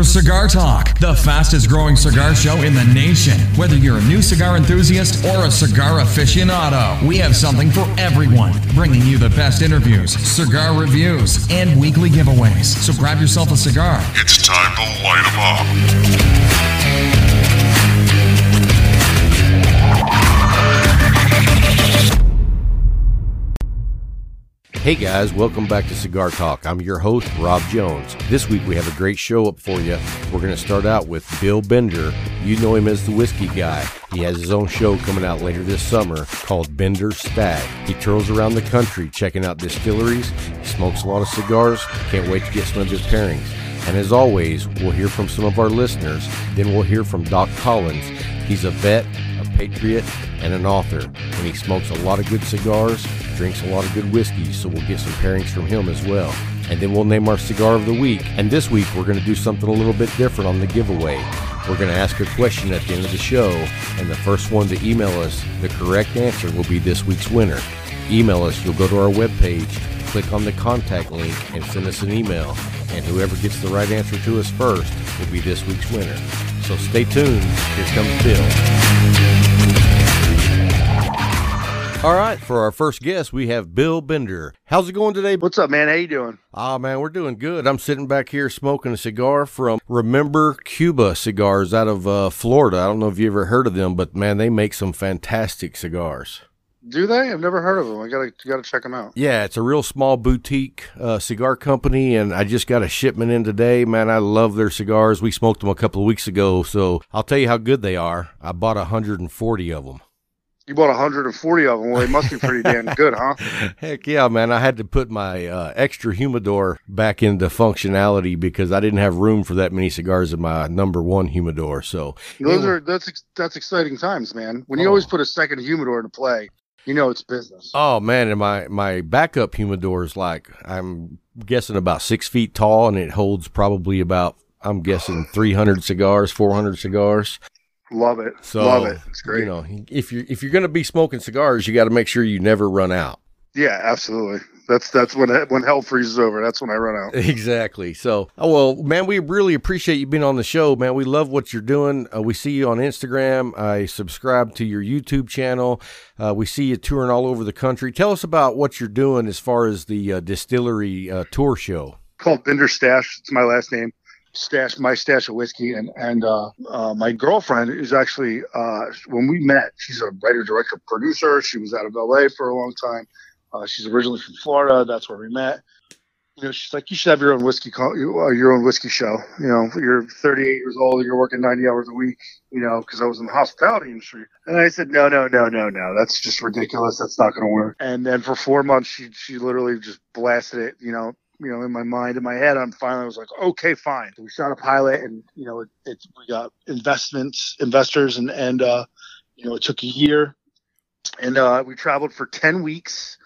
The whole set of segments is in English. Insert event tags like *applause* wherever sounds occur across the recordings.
for Cigar Talk, the fastest growing cigar show in the nation. Whether you're a new cigar enthusiast or a cigar aficionado, we have something for everyone, bringing you the best interviews, cigar reviews, and weekly giveaways. So grab yourself a cigar. It's time to light 'em up. Hey guys, welcome back to Cigar Talk. I'm your host, Rob Jones. This week we have a great show up for you. We're going to start out with Bill Bender. You know him as the whiskey guy. He has his own show coming out later this summer called Bender Stag. He tours around the country checking out distilleries. He smokes a lot of cigars. Can't wait to get some of his pairings. And as always, we'll hear from some of our listeners. Then we'll hear from Doc Collins. He's a vet, patriot, and an author. And he smokes a lot of good cigars, drinks a lot of good whiskeys, so we'll get some pairings from him as well. And then we'll name our cigar of the week. And this week we're going to do something a little bit different on the giveaway. We're going to ask a question at the end of the show, and the first one to email us the correct answer will be this week's winner. Email us, you'll go to our webpage, click on the contact link, and send us an email. And whoever gets the right answer to us first will be this week's winner. So stay tuned. Here comes Bill. All right, for our first guest, we have Bill Bender. How's it going today? What's up, man? How you doing? Ah, man, we're doing good. I'm sitting back here smoking a cigar from Remember Cuba Cigars out of uh, Florida. I don't know if you ever heard of them, but man, they make some fantastic cigars. Do they? I've never heard of them. I gotta gotta check them out. Yeah, it's a real small boutique uh, cigar company, and I just got a shipment in today. Man, I love their cigars. We smoked them a couple of weeks ago, so I'll tell you how good they are. I bought 140 of them. You bought 140 of them. Well, they must be pretty damn good, huh? *laughs* Heck yeah, man. I had to put my uh, extra humidor back into functionality because I didn't have room for that many cigars in my number one humidor. So Those are that's that's exciting times, man. When you Oh. always put a second humidor into play, you know it's business. Oh man, and my my backup humidor is like I'm guessing about six feet tall, and it holds probably about I'm guessing 300 cigars, 400 cigars. Love it. So Love it. It's great. You know, if you're if you're gonna be smoking cigars, you got to make sure you never run out. yeah, absolutely. That's that's when when hell freezes over. That's when I run out. *laughs* Exactly. So, oh well, man, we really appreciate you being on the show, man. We love what you're doing. Uh, we see you on Instagram. I subscribe to your YouTube channel. Uh, we see you touring all over the country. Tell us about what you're doing as far as the uh, distillery uh, tour show. called Bender Stash. It's my last name. Stash, my stash of whiskey, and and uh, uh, my girlfriend is actually uh, when we met, she's a writer, director, producer. She was out of LA for a long time. Uh, she's originally from Florida. That's where we met. You know, she's like, you should have your own whiskey, call, uh, your own whiskey show. You know, you're 38 years old, you're working 90 hours a week. You know, because I was in the hospitality industry, and I said, no, no, no, no, no, that's just ridiculous. That's not going to work. And then for four months, she she literally just blasted it. You know, you know, in my mind, in my head, I'm finally I was like, okay, fine. So we shot a pilot, and you know, it, it we got investments, investors, and and uh, you know, it took a year, and uh, we traveled for ten weeks.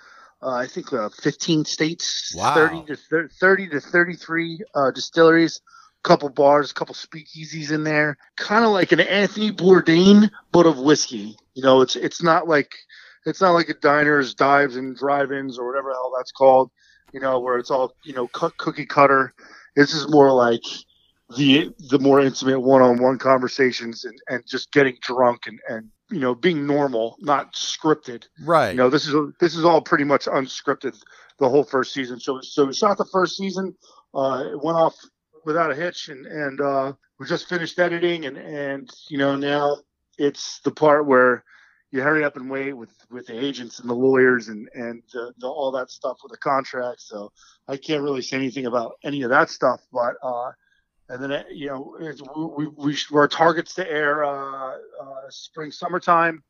Uh, I think uh, 15 states, Wow. 30 to thir- 30 to 33 uh, distilleries, a couple bars, a couple speakeasies in there, kind of like an Anthony Bourdain, but of whiskey. You know, it's it's not like it's not like a diners, dives, and drive-ins or whatever the hell that's called you know, where it's all you know cookie cutter. This is more like the the more intimate one-on-one conversations and, and just getting drunk and, and you know being normal, not scripted. Right. You know, this is this is all pretty much unscripted the whole first season. So so we shot the first season. Uh, it went off without a hitch, and and uh, we just finished editing, and and you know now it's the part where you hurry up and wait with with the agents and the lawyers and and uh, the, all that stuff with the contract. So I can't really say anything about any of that stuff, but. uh and then, uh, you know, it's, we, we, we, our targets to air uh, uh, spring, summertime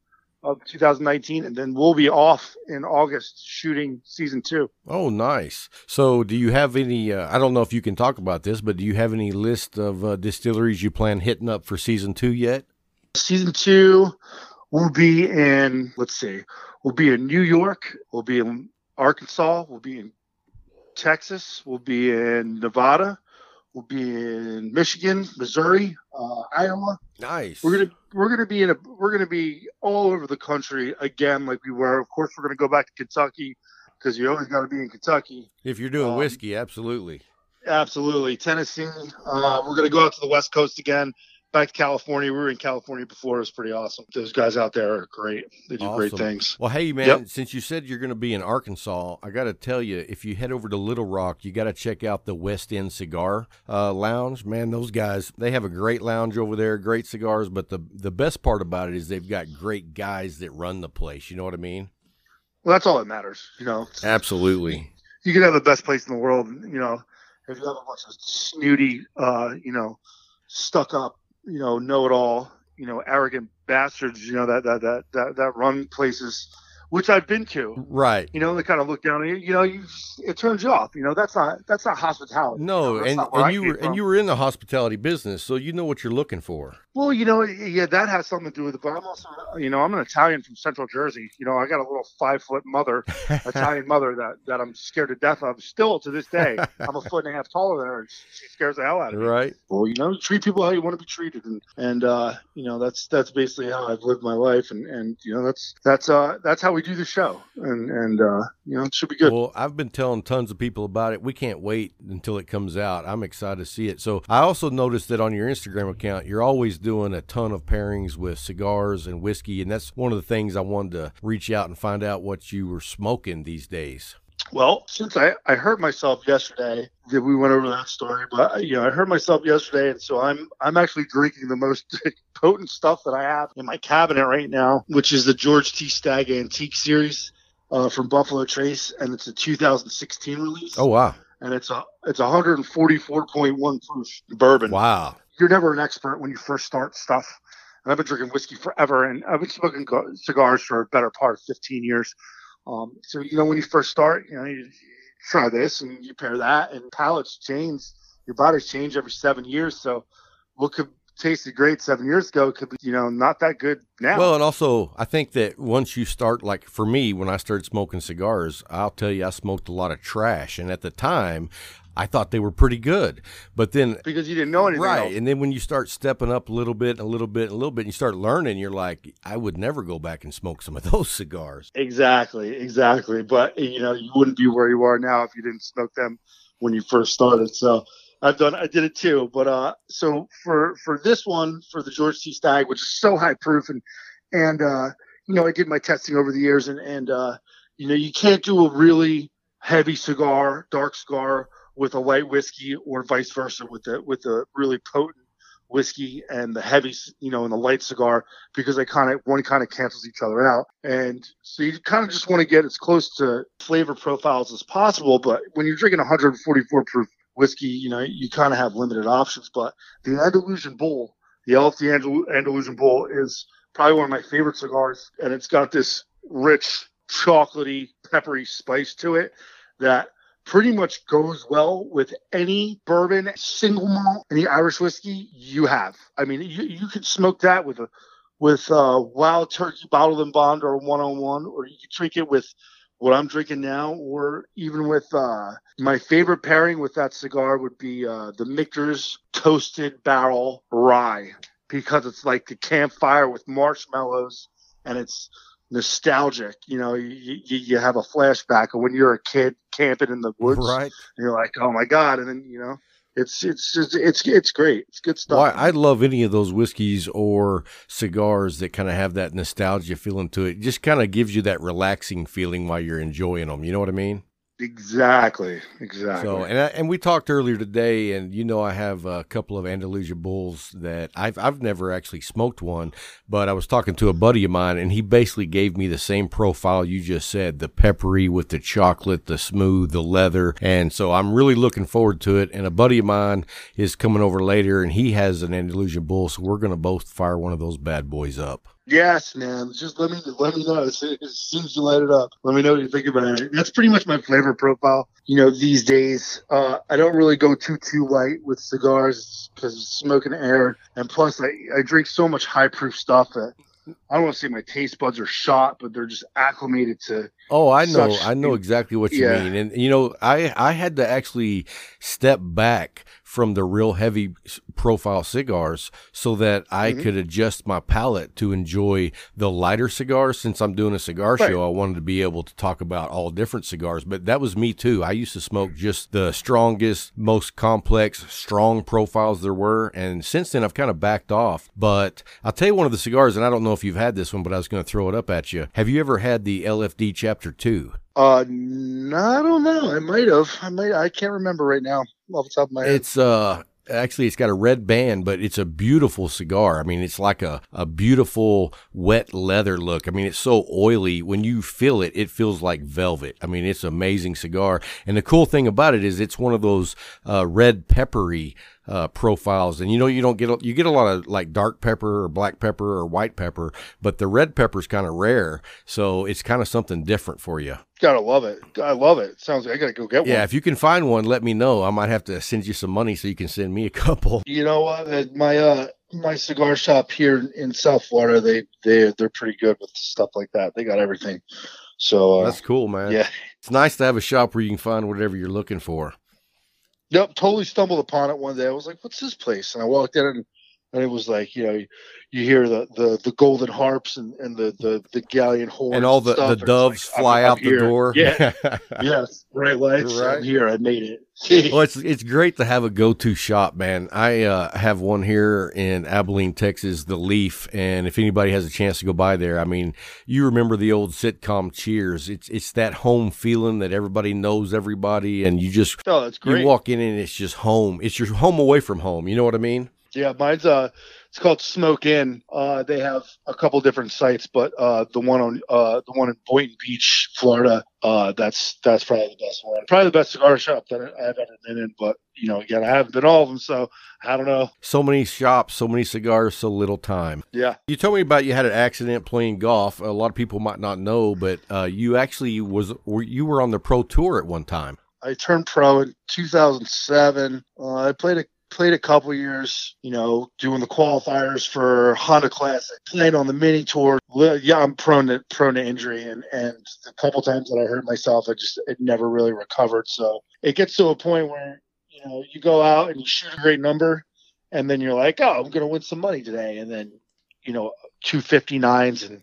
of 2019, and then we'll be off in August shooting season two. Oh, nice. So, do you have any? Uh, I don't know if you can talk about this, but do you have any list of uh, distilleries you plan hitting up for season two yet? Season two will be in, let's see, we'll be in New York, we'll be in Arkansas, we'll be in Texas, we'll be in Nevada, we'll be in Michigan, Missouri, uh, Iowa. Nice. We're gonna we're gonna be in a we're gonna be all over the country again, like we were. Of course, we're gonna go back to Kentucky because you always got to be in Kentucky. if you're doing um, whiskey, absolutely. Absolutely, Tennessee. Uh, we're gonna go out to the West Coast again. Back to California. We were in California before. It was pretty awesome. Those guys out there are great. They do great Awesome. things. Well, hey man, Yep. since you said you're going to be in Arkansas, I got to tell you, if you head over to Little Rock, you got to check out the West End Cigar uh, Lounge. Man, those guys, they have a great lounge over there, great cigars. But the the best part about it is they've got great guys that run the place. You know what I mean? Well, that's all that matters. You know, Absolutely. you can have the best place in the world. You know, if you have a bunch of snooty, uh, you know, stuck up, you know, know it all, you know, arrogant bastards. You know that that that that that run places, which I've been to. Right. You know, they kind of look down on you. You know, you it turns you off. You know, that's not that's not hospitality. You know, No, and, and I you were from. and you were in the hospitality business, so you know what you're looking for. Well, you know, yeah, that has something to do with it. But I'm also, you know, I'm an Italian from Central Jersey. You know, I got a little five foot mother, *laughs* Italian mother that that I'm scared to death of. Still to this day, I'm a foot and a half taller than her, and she scares the hell out of me. Right. Well, you know, treat people how you want to be treated, and and uh, you know, that's that's basically how I've lived my life, and and you know, that's that's uh that's how we do the show, and and uh, you know, it should be good. Well, I've been telling tons of people about it. We can't wait until it comes out. I'm excited to see it. So I also noticed that on your Instagram account, you're always doing a ton of pairings with cigars and whiskey, and that's one of the things I wanted to reach out and find out what you were smoking these days. Well, since I, I hurt myself yesterday, we went over that story, but you know I hurt myself yesterday, and so I'm I'm actually drinking the most *laughs* potent stuff that I have in my cabinet right now, which is the George T. Stagg Antique Series uh, from Buffalo Trace, and it's a 2016 release. Oh wow, and it's a it's 144.1 proof bourbon. wow, You're never an expert when you first start stuff. And I've been drinking whiskey forever, and I've been smoking cigars for a better part of 15 years. Um, so you know when you first start, you know you, try this and you pair that, and palates change. Your body's change every seven years. So what could tasted great seven years ago could be you know not that good now. Well, and also, I think that once you start, like for me, when I started smoking cigars, I'll tell you, I smoked a lot of trash, and at the time, I thought they were pretty good. But then because you didn't know anything. Right. else. And then when you start stepping up a little bit, a little bit, a little bit, and you start learning, you're like, I would never go back and smoke some of *laughs* those cigars. Exactly, exactly. But you know, you wouldn't be where you are now if you didn't smoke them when you first started. So I've done, I did it too. But uh, so for for this one, for the George T. Stagg, which is so high proof, and and uh, you know, I did my testing over the years, and and uh, you know, you can't do a really heavy cigar, dark cigar with a light whiskey, or vice versa with the with the really potent whiskey and the heavy, you know, and the light cigar because they kind of one kind of cancels each other out. And so you kind of just want to get as close to flavor profiles as possible. But when you're drinking 144 proof whiskey, you know, you kind of have limited options. But the Andalusian Bull, the LFD Andal- Andalusian Bull, is probably one of my favorite cigars, and it's got this rich, chocolatey, peppery spice to it that pretty much goes well with any bourbon, single malt, any Irish whiskey you have. I mean, you, you could smoke that with a with uh, Wild Turkey Bottled in Bond or 101, or you could drink it with what I'm drinking now, or even with uh, my favorite pairing with that cigar would be uh, the Michter's Toasted Barrel Rye because it's like the campfire with marshmallows and it's nostalgic. You know, you, you, you have a flashback of when you're a kid camping in the woods. Right. You're like, oh my god! And then you know, it's it's it's it's, it's great. It's good stuff. Well, I I love any of those whiskeys or cigars that kind of have that nostalgia feeling to it. It just kind of gives you that relaxing feeling while you're enjoying them. You know what I mean? Exactly, exactly. So, and I, and we talked earlier today, and you know I have a couple of Andalusia Bulls that I've I've never actually smoked one, but I was talking to a buddy of mine, and he basically gave me the same profile you just said: the peppery with the chocolate, the smooth, the leather, and so I'm really looking forward to it. And a buddy of mine is coming over later, and he has an Andalusian Bull, so we're gonna both fire one of those bad boys up. Yes, man. Just let me let me know as soon as soon as you light it up. Let me know what you think about it. That's pretty much my flavor profile. You know, these days, uh, I don't really go too too light with cigars because smoking air, and plus, I, I drink so much high proof stuff that I don't want to say my taste buds are shot, but they're just acclimated to. Oh, I know, Such- I know exactly what you Yeah. mean, and you know, I I had to actually step back from the real heavy profile cigars so that I Mhm. could adjust my palate to enjoy the lighter cigars. Since I'm doing a cigar Right. show, I wanted to be able to talk about all different cigars. But that was me too. I used to smoke just the strongest, most complex, strong profiles there were. And since then, I've kind of backed off. But I'll tell you one of the cigars, and I don't know if you've had this one, but I was going to throw it up at you. Have you ever had the LFD Chapter 2? Uh, no, I don't know. I might have. I might. I can't remember right now off the top of my head. It's uh actually it's got a red band, but it's a beautiful cigar. I mean, it's like a a beautiful wet leather look. I mean, it's so oily when you feel it, it feels like velvet. I mean, it's an amazing cigar. And the cool thing about it is it's one of those uh, red peppery uh, profiles. And you know, you don't get, you get a lot of like dark pepper or black pepper or white pepper, but the red pepper is kind of rare. So it's kind of something different for you. Gotta love it. I love it. Sounds. Like I gotta go get one. Yeah. If you can find one, let me know. I might have to send you some money so you can send me a couple. You know what? Uh, My uh, my cigar shop here in- in South Florida, they they they're pretty good with stuff like that. They got everything. So uh, That's cool, man. yeah. It's nice to have a shop where you can find whatever you're looking for. Yep, totally stumbled upon it one day. I was like, "What's this place?" And I walked in, and, and it was like, you know, you, hear the, the the golden harps and, and the, the the galleon horns and all the, the doves like, I'm- fly I'm out the here. door. Yeah, *laughs* yes, bright lights. Right. I'm here. I made it. *laughs* well, it's it's great to have a go to shop, man. I uh, have one here in Abilene, Texas, the Leaf, and if anybody has a chance to go by there, I mean, you remember the old sitcom Cheers? It's it's that home feeling that everybody knows everybody, and you just oh, that's great. you walk in and it's just home. It's your home away from home. You know what I mean? Yeah, mine's uh, it's called Smoke Inn. Uh, they have a couple different sites, but uh, the one on uh, the one in Boynton Beach, Florida, uh, that's that's probably the best one. Probably the best cigar shop that I've ever been in. But you know, again, I haven't been all of them, so I don't know. So many shops, so many cigars, so little time. Yeah, You told me about you had an accident playing golf. A lot of people might not know, but uh, you actually was you were on the pro tour at one time. I turned pro in 2007. Uh, I played a played a couple years, you know, doing the qualifiers for Honda Classic, playing on the mini tour. Yeah, I'm prone to prone to injury, and and a couple times that I hurt myself, I just it never really recovered. So it gets to a point where you know you go out and you shoot a great number, and then you're like, oh, I'm gonna win some money today, and then you know, 259s and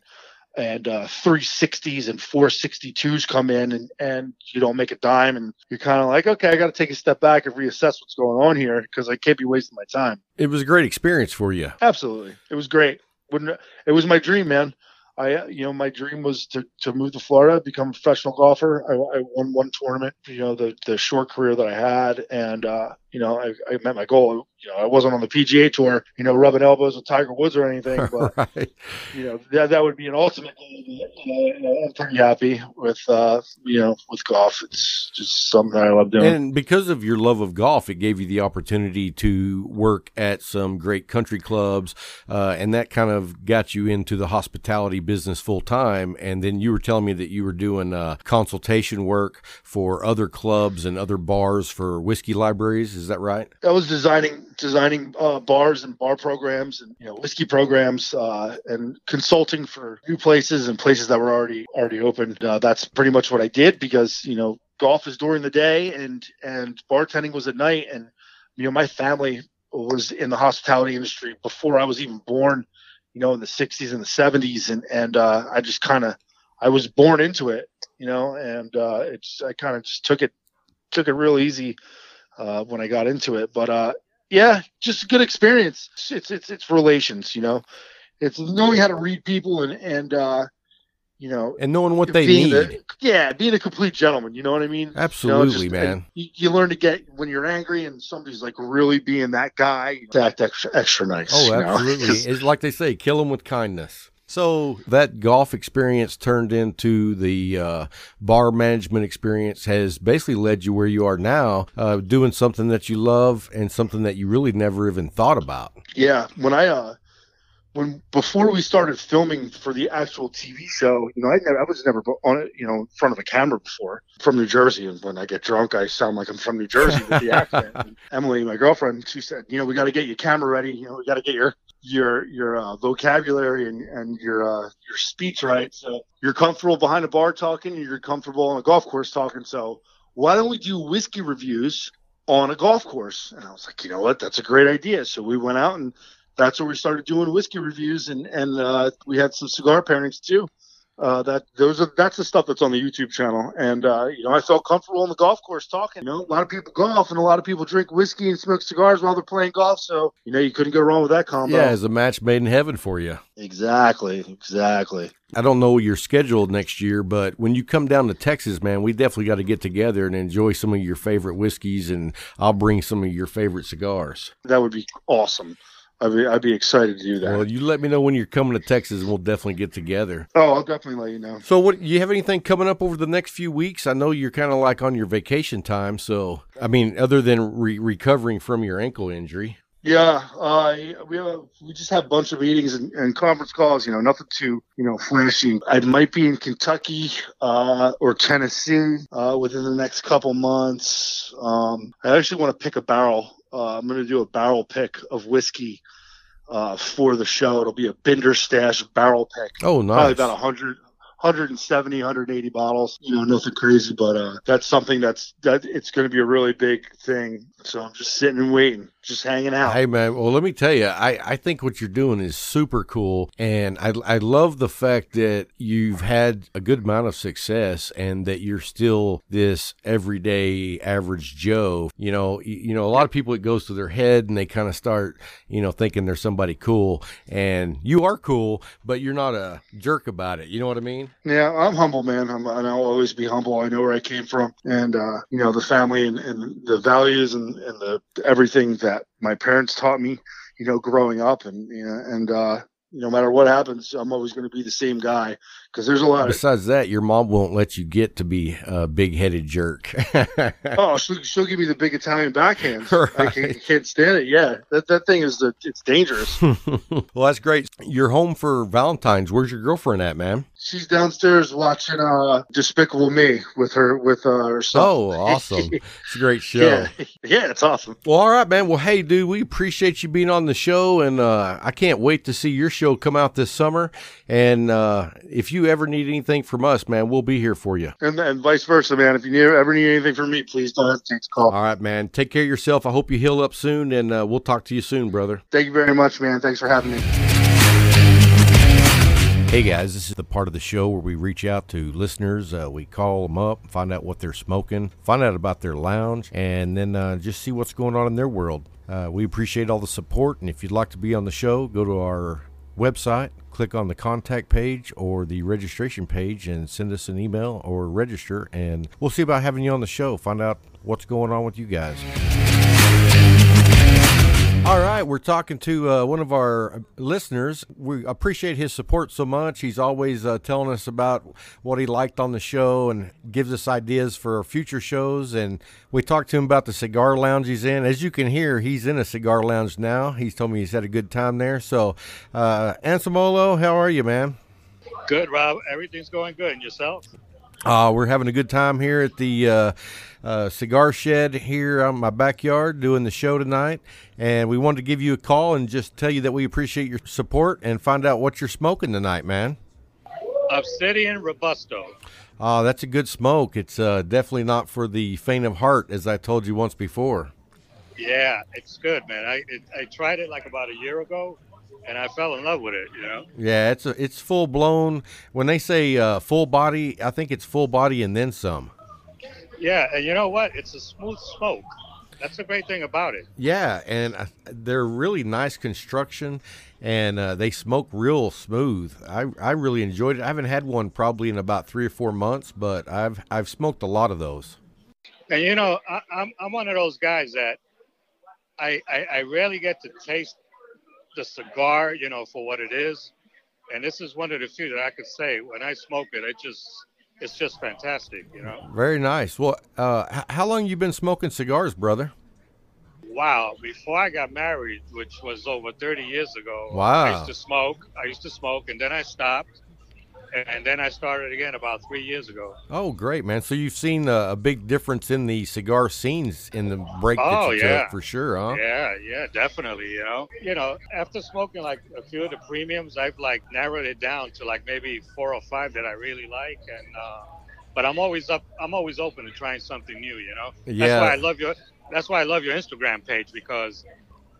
and uh, 360s and 462s come in and, and you don't make a dime and you're kind of like okay i got to take a step back and reassess what's going on here because i can't be wasting my time. It was a great experience for you. absolutely. It was great. Wouldn't it was my dream man. I uh, you know my dream was to, to move to florida become a professional golfer. I, I won one tournament you know the, the short career that i had and uh, you know I, I met my goal you know i wasn't on the pga tour you know rubbing elbows with tiger woods or anything *laughs* but right. you know that that would be an ultimate goal. but, You I'm pretty happy with uh, you know with golf. It's just something I love doing. And because of your love of golf, it gave you the opportunity to work at some great country clubs, uh, and that kind of got you into the hospitality business full time. And then you were telling me that you were doing uh, consultation work for other clubs and other bars for whiskey libraries. Is that right? I was designing designing uh, bars and bar programs and you know whiskey programs uh, and consulting for new places and places that were already already open. Uh, that's pretty much what I did because you know golf is during the day and and bartending was at night and you know my family was in the hospitality industry before I was even born. You know in the 60s and the 70s and and uh, I just kind of I was born into it. You know and uh, it's I kind of just took it took it real easy uh, when I got into it. But uh, yeah, just a good experience. It's it's it's relations, you know. It's knowing how to read people and and uh, you know And knowing what they need. a- yeah, being a complete gentleman. You know what I mean? You know, Absolutely, just- man. You, you learn to get when you're angry and somebody's like really being that guy. Act extra extra nice. Oh, you know? absolutely. *laughs* it's like they say, kill them with kindness. So that golf experience turned into the uh, bar management experience has basically led you where you are now, uh, doing something that you love and something that you really never even thought about. Yeah, when I uh when before we started filming for the actual TV show, you know, I never, I was never on it, you know, in front of a camera before. From New Jersey, and when I get drunk, I sound like I'm from New Jersey with the *laughs* accent. And Emily, my girlfriend, she said, you know, we got to get your camera ready. You know, we got to get your your your uh, vocabulary and and your uh, your speech right. So you're comfortable behind a bar talking, you're comfortable on a golf course talking. So why don't we do whiskey reviews? on a golf course. And I was like, you know what? That's a great idea. So we went out and that's where we started doing whiskey reviews and and uh, we had some cigar pairings too. Uh, that those are that's the stuff that's on the YouTube channel, and uh, you know I felt comfortable on the golf course talking. You know, a lot of people golf, and a lot of people drink whiskey and smoke cigars while they're playing golf. So you know you couldn't go wrong with that combo. Yeah, it's a match made in heaven for you. Exactly, exactly. I don't know your schedule next year, but when you come down to Texas, man, we definitely got to get together and enjoy some of your favorite whiskeys, and I'll bring some of your favorite cigars. That would be awesome. I'd be, I'd be excited to do that. Well, you let me know when you're coming to Texas, and we'll definitely get together. oh, I'll definitely let you know. So, what you have anything coming up over the next few weeks? I know you're kind of like on your vacation time. So, I mean, other than re- recovering from your ankle injury. Yeah, uh, we have, we just have a bunch of meetings and, and conference calls. You know, nothing too you know flashy. I might be in Kentucky uh, or Tennessee uh, within the next couple months. Um, I actually want to pick a barrel. Uh, I'm going to do a barrel pick of whiskey uh, for the show. It'll be a Bender Stash barrel pick. Oh, nice. Probably about 100, 170, 180 bottles. You know, nothing crazy, but uh, that's something that's that it's going to be a really big thing. So I'm just sitting and waiting, just hanging out. Hey man, well let me tell you, I, I think what you're doing is super cool, and I I love the fact that you've had a good amount of success, and that you're still this everyday average Joe. You know, you, you know a lot of people it goes to their head, and they kind of start you know thinking they're somebody cool, and you are cool, but you're not a jerk about it. You know what I mean? Yeah, I'm humble, man. I'm, and I'll always be humble. I know where I came from, and uh, you know the family and, and the values and, and the everything that my parents taught me. You know, growing up, and you know, and uh, no matter what happens, I'm always going to be the same guy because there's a lot of Besides that, your mom won't let you get to be a big-headed jerk. *laughs* oh she'll, she'll give me the big Italian backhand. I Right. can't, can't stand it. Yeah, that that thing is the it's dangerous. *laughs* well, that's great. You're home for Valentine's. Where's your girlfriend at, man? She's downstairs watching uh Despicable Me with her with uh, her son. Oh, awesome. *laughs* It's a great show. yeah, yeah, it's awesome. Well, all right, man. Well, hey, dude, we appreciate you being on the show, and uh, I can't wait to see your show come out this summer. And uh, if you ever need anything from us, man, we'll be here for you. And, and vice versa, man. If you need, ever need anything from me, please don't hesitate to call. All right, man. Take care of yourself. I hope you heal up soon, and uh, we'll talk to you soon, brother. Thank you very much, man. Thanks for having me. Hey guys, this is the part of the show where we reach out to listeners. Uh, we call them up, find out what they're smoking, find out about their lounge, and then uh, just see what's going on in their world. Uh, we appreciate all the support, and if you'd like to be on the show, go to our website, click on the contact page or the registration page, and send us an email or register, and we'll see about having you on the show. Find out what's going on with you guys. All right, we're talking to uh, one of our listeners. We appreciate his support so much. He's always uh, telling us about what he liked on the show and gives us ideas for future shows. And we talked to him about the cigar lounge he's in. As you can hear, he's in a cigar lounge now. He's told me he's had a good time there. So, uh, Anselmo, how are you, man? Good, Rob. Everything's going good. And yourself? Uh, we're having a good time here at the uh, cigar shed here on my backyard doing the show tonight. And we wanted to give you a call and just tell you that we appreciate your support and find out what you're smoking tonight, man. Obsidian Robusto. Uh, that's a good smoke. It's uh, definitely not for the faint of heart, as I told you once before. Yeah, it's good, man. I it, I tried it like about a year ago, and I fell in love with it. You know. Yeah, it's a, it's full blown. When they say uh, full body, I think it's full body and then some. Yeah, and you know what? It's a smooth smoke. That's the great thing about it. Yeah, and uh, they're really nice construction, and uh, they smoke real smooth. I, I really enjoyed it. I haven't had one probably in about three or four months, but I've I've smoked a lot of those. And you know, I, I'm I'm one of those guys that I, I I rarely get to taste the cigar, you know, for what it is. And this is one of the few that I could say when I smoke it, it just it's just fantastic, you know. Very nice. Well, uh, h- how long you been smoking cigars, brother? Wow, before I got married, which was over 30 years ago, Wow. I used to smoke. I used to smoke, and then I stopped, and then I started again about three years ago. Oh, great, man! So you've seen a, a big difference in the cigar scenes in the break that Oh, you yeah. took, for sure, huh? Yeah, yeah, definitely. You know, you know, after smoking like a few of the premiums, I've like narrowed it down to like maybe four or five that I really like, and uh, but I'm always up. I'm always open to trying something new. You know, yeah. that's why I love your. that's why I love your Instagram page because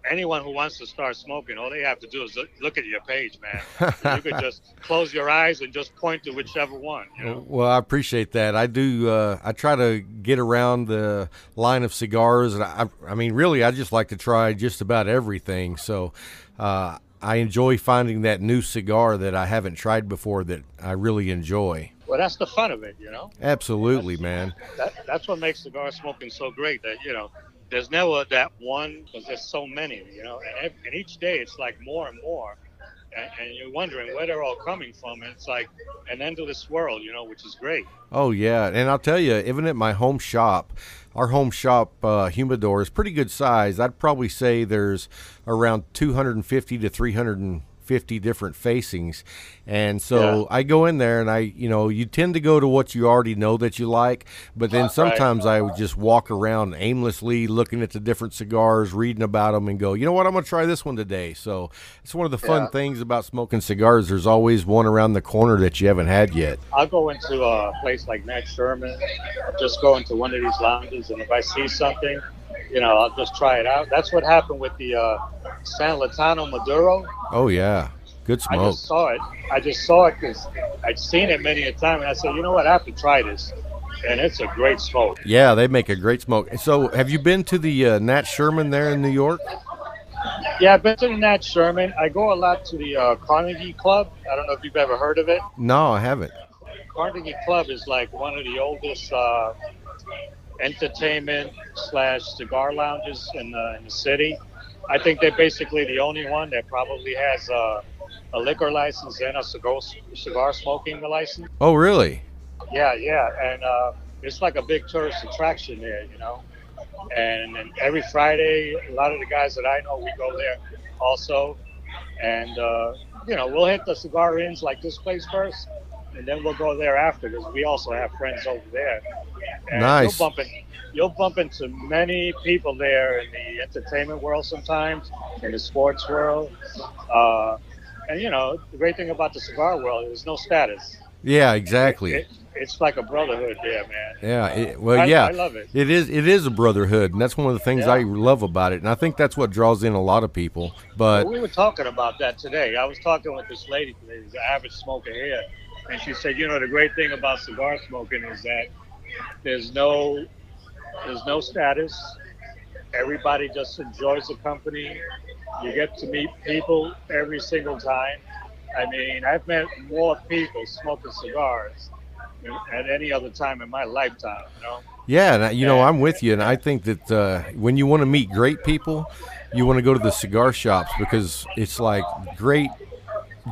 anyone who wants to start smoking, all they have to do is look, at your page, man. *laughs* you could just close your eyes and just point to whichever one. You know? Well, I appreciate that. I do. Uh, I try to get around the line of cigars, and I, I mean, really, I just like to try just about everything. So, uh, I enjoy finding that new cigar that I haven't tried before that I really enjoy. Well, that's the fun of it, you know. Absolutely, man. That, that's what makes cigar smoking so great. That you know, there's never that one because there's so many, you know, and, ev- and each day it's like more and more, and, and you're wondering where they're all coming from. And it's like an endless world, you know, which is great. Oh yeah, and I'll tell you, even at my home shop, our home shop uh, humidor is pretty good size. I'd probably say there's around 250 to 350 different facings, and so Yeah. I go in there and I, you know, you tend to go to what you already know that you like, but then Right. sometimes I would just walk around aimlessly looking at the different cigars, reading about them, and go, you know what, I'm gonna try this one today. So it's one of the fun Yeah. things about smoking cigars. There's always one around the corner that you haven't had yet. I'll go into a place like Nat Sherman, I'll just go into one of these lounges, and if I see something, you know, I'll just try it out. That's what happened with the uh, San Lotano Maduro. Oh yeah, good smoke. I just saw it. I just saw it because I'd seen it many a time, and I said, you know what, I have to try this, and it's a great smoke. Yeah, they make a great smoke. So, have you been to the uh, Nat Sherman there in New York? Yeah, I've been to the Nat Sherman. I go a lot to the uh, Carnegie Club. I don't know if you've ever heard of it. No, I haven't. Carnegie Club is like one of the oldest uh, entertainment slash cigar lounges in the, in the city. I think they're basically the only one that probably has uh, a liquor license and a cigar cigar smoking license. Oh, really? Yeah, yeah, and uh, it's like a big tourist attraction there, you know. And, and every Friday, a lot of the guys that I know, we go there also, and uh, you know, we'll hit the cigar inns like this place first, and then we'll go there after because we also have friends over there. And Nice. You'll bump, in, you'll bump into many people there in the entertainment world sometimes, in the sports world. Uh, and you know, the great thing about the cigar world is no status. Yeah, exactly. It, it's like a brotherhood there, man. Yeah. It, well, I- yeah. I love it. It is. It is a brotherhood, and that's one of the things Yeah. I love about it. And I think that's what draws in a lot of people. But we were talking about that today. I was talking with this lady today, who's an smoker here, and she said, you know, the great thing about cigar smoking is that there's no there's no status. Everybody just enjoys the company. You get to meet people every single time. I mean, I've met more people smoking cigars at any other time in my lifetime. You know. yeah, and I- you know, I'm with you, and I think that uh, when you want to meet great people, you want to go to the cigar shops because it's like great,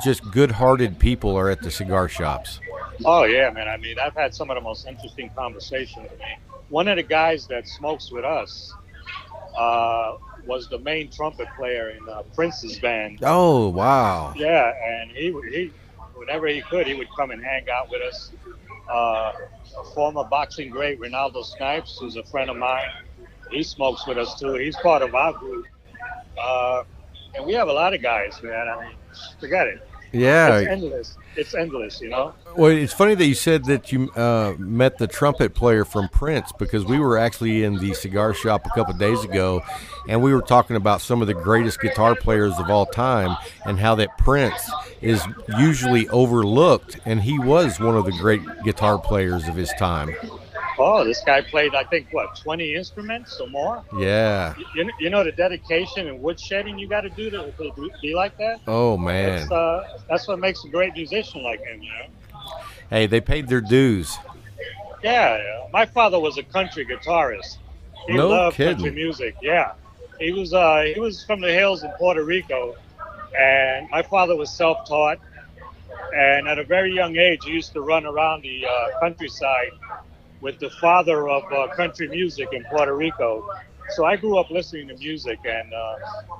just good-hearted people are at the cigar shops. Oh yeah, man. I mean, I've had some of the most interesting conversations. I mean, one of the guys that smokes with us uh, was the main trumpet player in uh, Prince's band. Oh, wow. Yeah, and he would- he whenever he could, he would come and hang out with us. Uh, a former boxing great, Renaldo Snipes, who's a friend of mine, he smokes with us too. He's part of our group. Uh, and we have a lot of guys, man. I mean, forget it. Yeah. It's endless. It's endless, you know. Well, it's funny that you said that you uh, met the trumpet player from Prince because we were actually in the cigar shop a couple of days ago, and we were talking about some of the greatest guitar players of all time and how that Prince is usually overlooked, and he was one of the great guitar players of his time. Oh, this guy played, I think, what, 20 instruments or more? Yeah. You, you know the dedication and woodshedding you got to do to to be like that? Oh man. That's, uh, that's what makes a great musician like him, you know? Hey, they paid their dues. Yeah, my father was a country guitarist. He No loved country music. Yeah, he was. Uh, he was from the hills in Puerto Rico, and my father was self-taught. And at a very young age, he used to run around the uh, countryside with the father of uh, country music in Puerto Rico. So I grew up listening to music, and uh,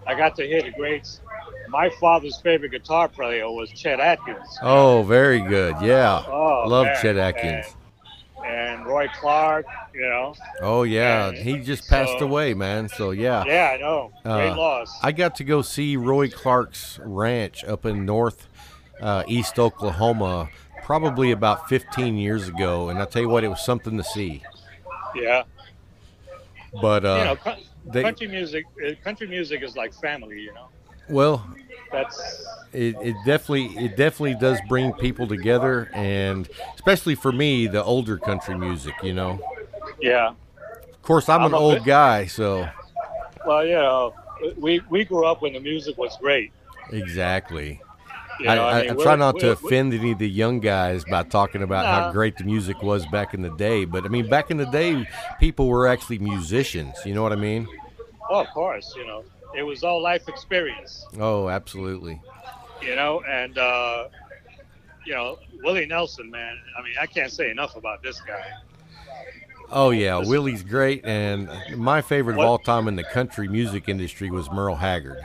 I got to hear the greats. My father's favorite guitar player was Chet Atkins. Oh, very good. Yeah. Oh, Love man, Chet Atkins. And, and Roy Clark, you know. Oh yeah, Yeah. he just passed So- away, man. So yeah. Yeah, I know. Great Uh, loss. I got to go see Roy Clark's ranch up in north uh, east Oklahoma probably about 15 years ago, and I tell you what, it was something to see. yeah. But uh, you know, they- country music, uh, country music is like family. You know, well, that's it, it definitely it definitely does bring people together, and especially for me, the older country music. You know, yeah. of course, I'm, I'm an old bit- guy, so Well, you know, we we grew up when the music was great. exactly. You I, know, I, mean, I try not to offend any of the young guys by talking about how great the music was back in the day. But I mean, back in the day, people were actually musicians. You know what I mean? Oh, of course, you know, it was all life experience. Oh, absolutely. You know, and uh, you know, Willie Nelson, man. I mean, I can't say enough about this guy. Oh yeah, Willie's great, and my favorite What- of all time in the country music industry was Merle Haggard.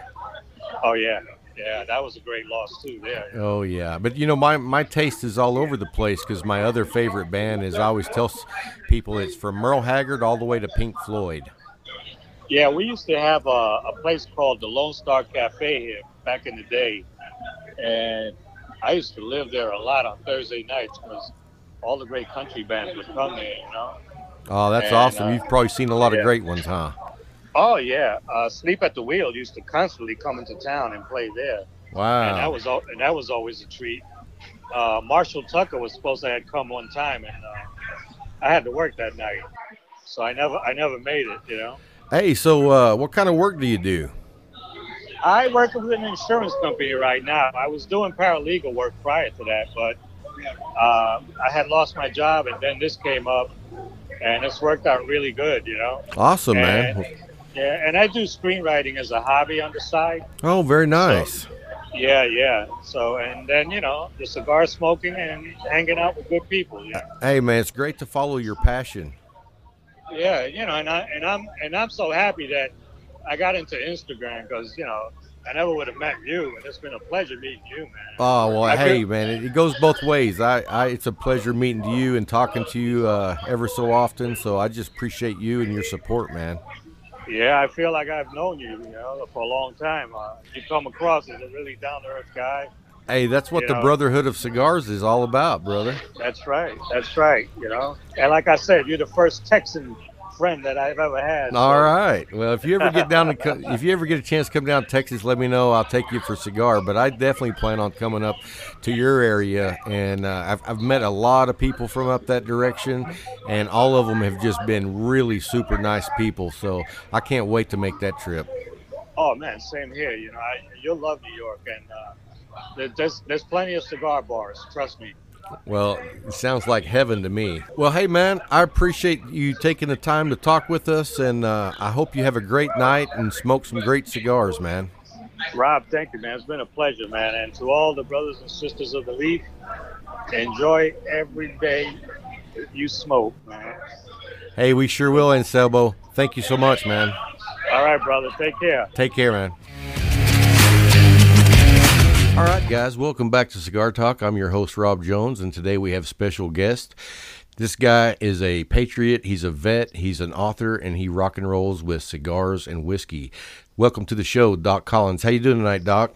Oh yeah, yeah, that was a great loss too. There. Oh yeah, but you know my my taste is all over the place because my other favorite band is I always tell people it's from Merle Haggard all the way to Pink Floyd. Yeah, we used to have a, a place called the Lone Star Cafe here back in the day, and I used to live there a lot on Thursday nights because all the great country bands would come there. You know. Oh, that's And, awesome! uh, You've probably seen a lot of great ones, huh? Oh yeah, uh, Sleep at the Wheel used to constantly come into town and play there, Wow. and that was al- and that was always a treat. Uh, Marshall Tucker was supposed to have come one time, and uh, I had to work that night, so I never I never made it. You know. Hey, so uh, what kind of work do you do? I work with an insurance company right now. I was doing paralegal work prior to that, but uh, I had lost my job, and then this came up, and it's worked out really good, you know. Awesome, And- man. Yeah, and I do screenwriting as a hobby on the side. Oh, very nice. Yeah, yeah. So, and then you know, the cigar smoking and hanging out with good people. Yeah, Hey, man, it's great to follow your passion. yeah. You know, and I and I'm and I'm so happy that I got into Instagram because you know I never would have met you, and it's been a pleasure meeting you, man. Oh well, I hey man, it, it goes both ways. I, I, it's a pleasure meeting you and talking to you uh, ever so often. So I just appreciate you and your support, man. Yeah, I feel like I've known you, you know, for a long time. Uh, you come across as a really down to earth guy. Hey, that's what You the know. Brotherhood of Cigars is all about, brother. That's right. That's right. You know, and like I said, you're the first Texan friend that I've ever had. All so- right. Well, if you ever get down to, if you ever get a chance to come down to Texas, let me know. I'll take you for a cigar. But I definitely plan on coming up to your area, and uh, I've, I've met a lot of people from up that direction, and all of them have just been really super nice people. So I can't wait to make that trip. Oh man, same here. You know, I, you'll love New York, and uh, there's there's plenty of cigar bars. Trust me. Well, it sounds like heaven to me. Well, hey, man, I appreciate you taking the time to talk with us, and uh, I hope you have a great night and smoke some great cigars, man. Rob, thank you, man. It's been a pleasure, man. And to all the brothers and sisters of the Leaf, enjoy every day you smoke, man. Hey, we sure will, Anselmo. Thank you so much, man. All right, brother. Take care. Take care, man. All right, guys, welcome back to Cigar Talk. I'm your host, Rob Jones, and today we have special guest. This guy is a patriot, he's a vet, he's an author, and he rock and rolls with cigars and whiskey. Welcome to the show, Doc Collins. How you doing tonight, Doc?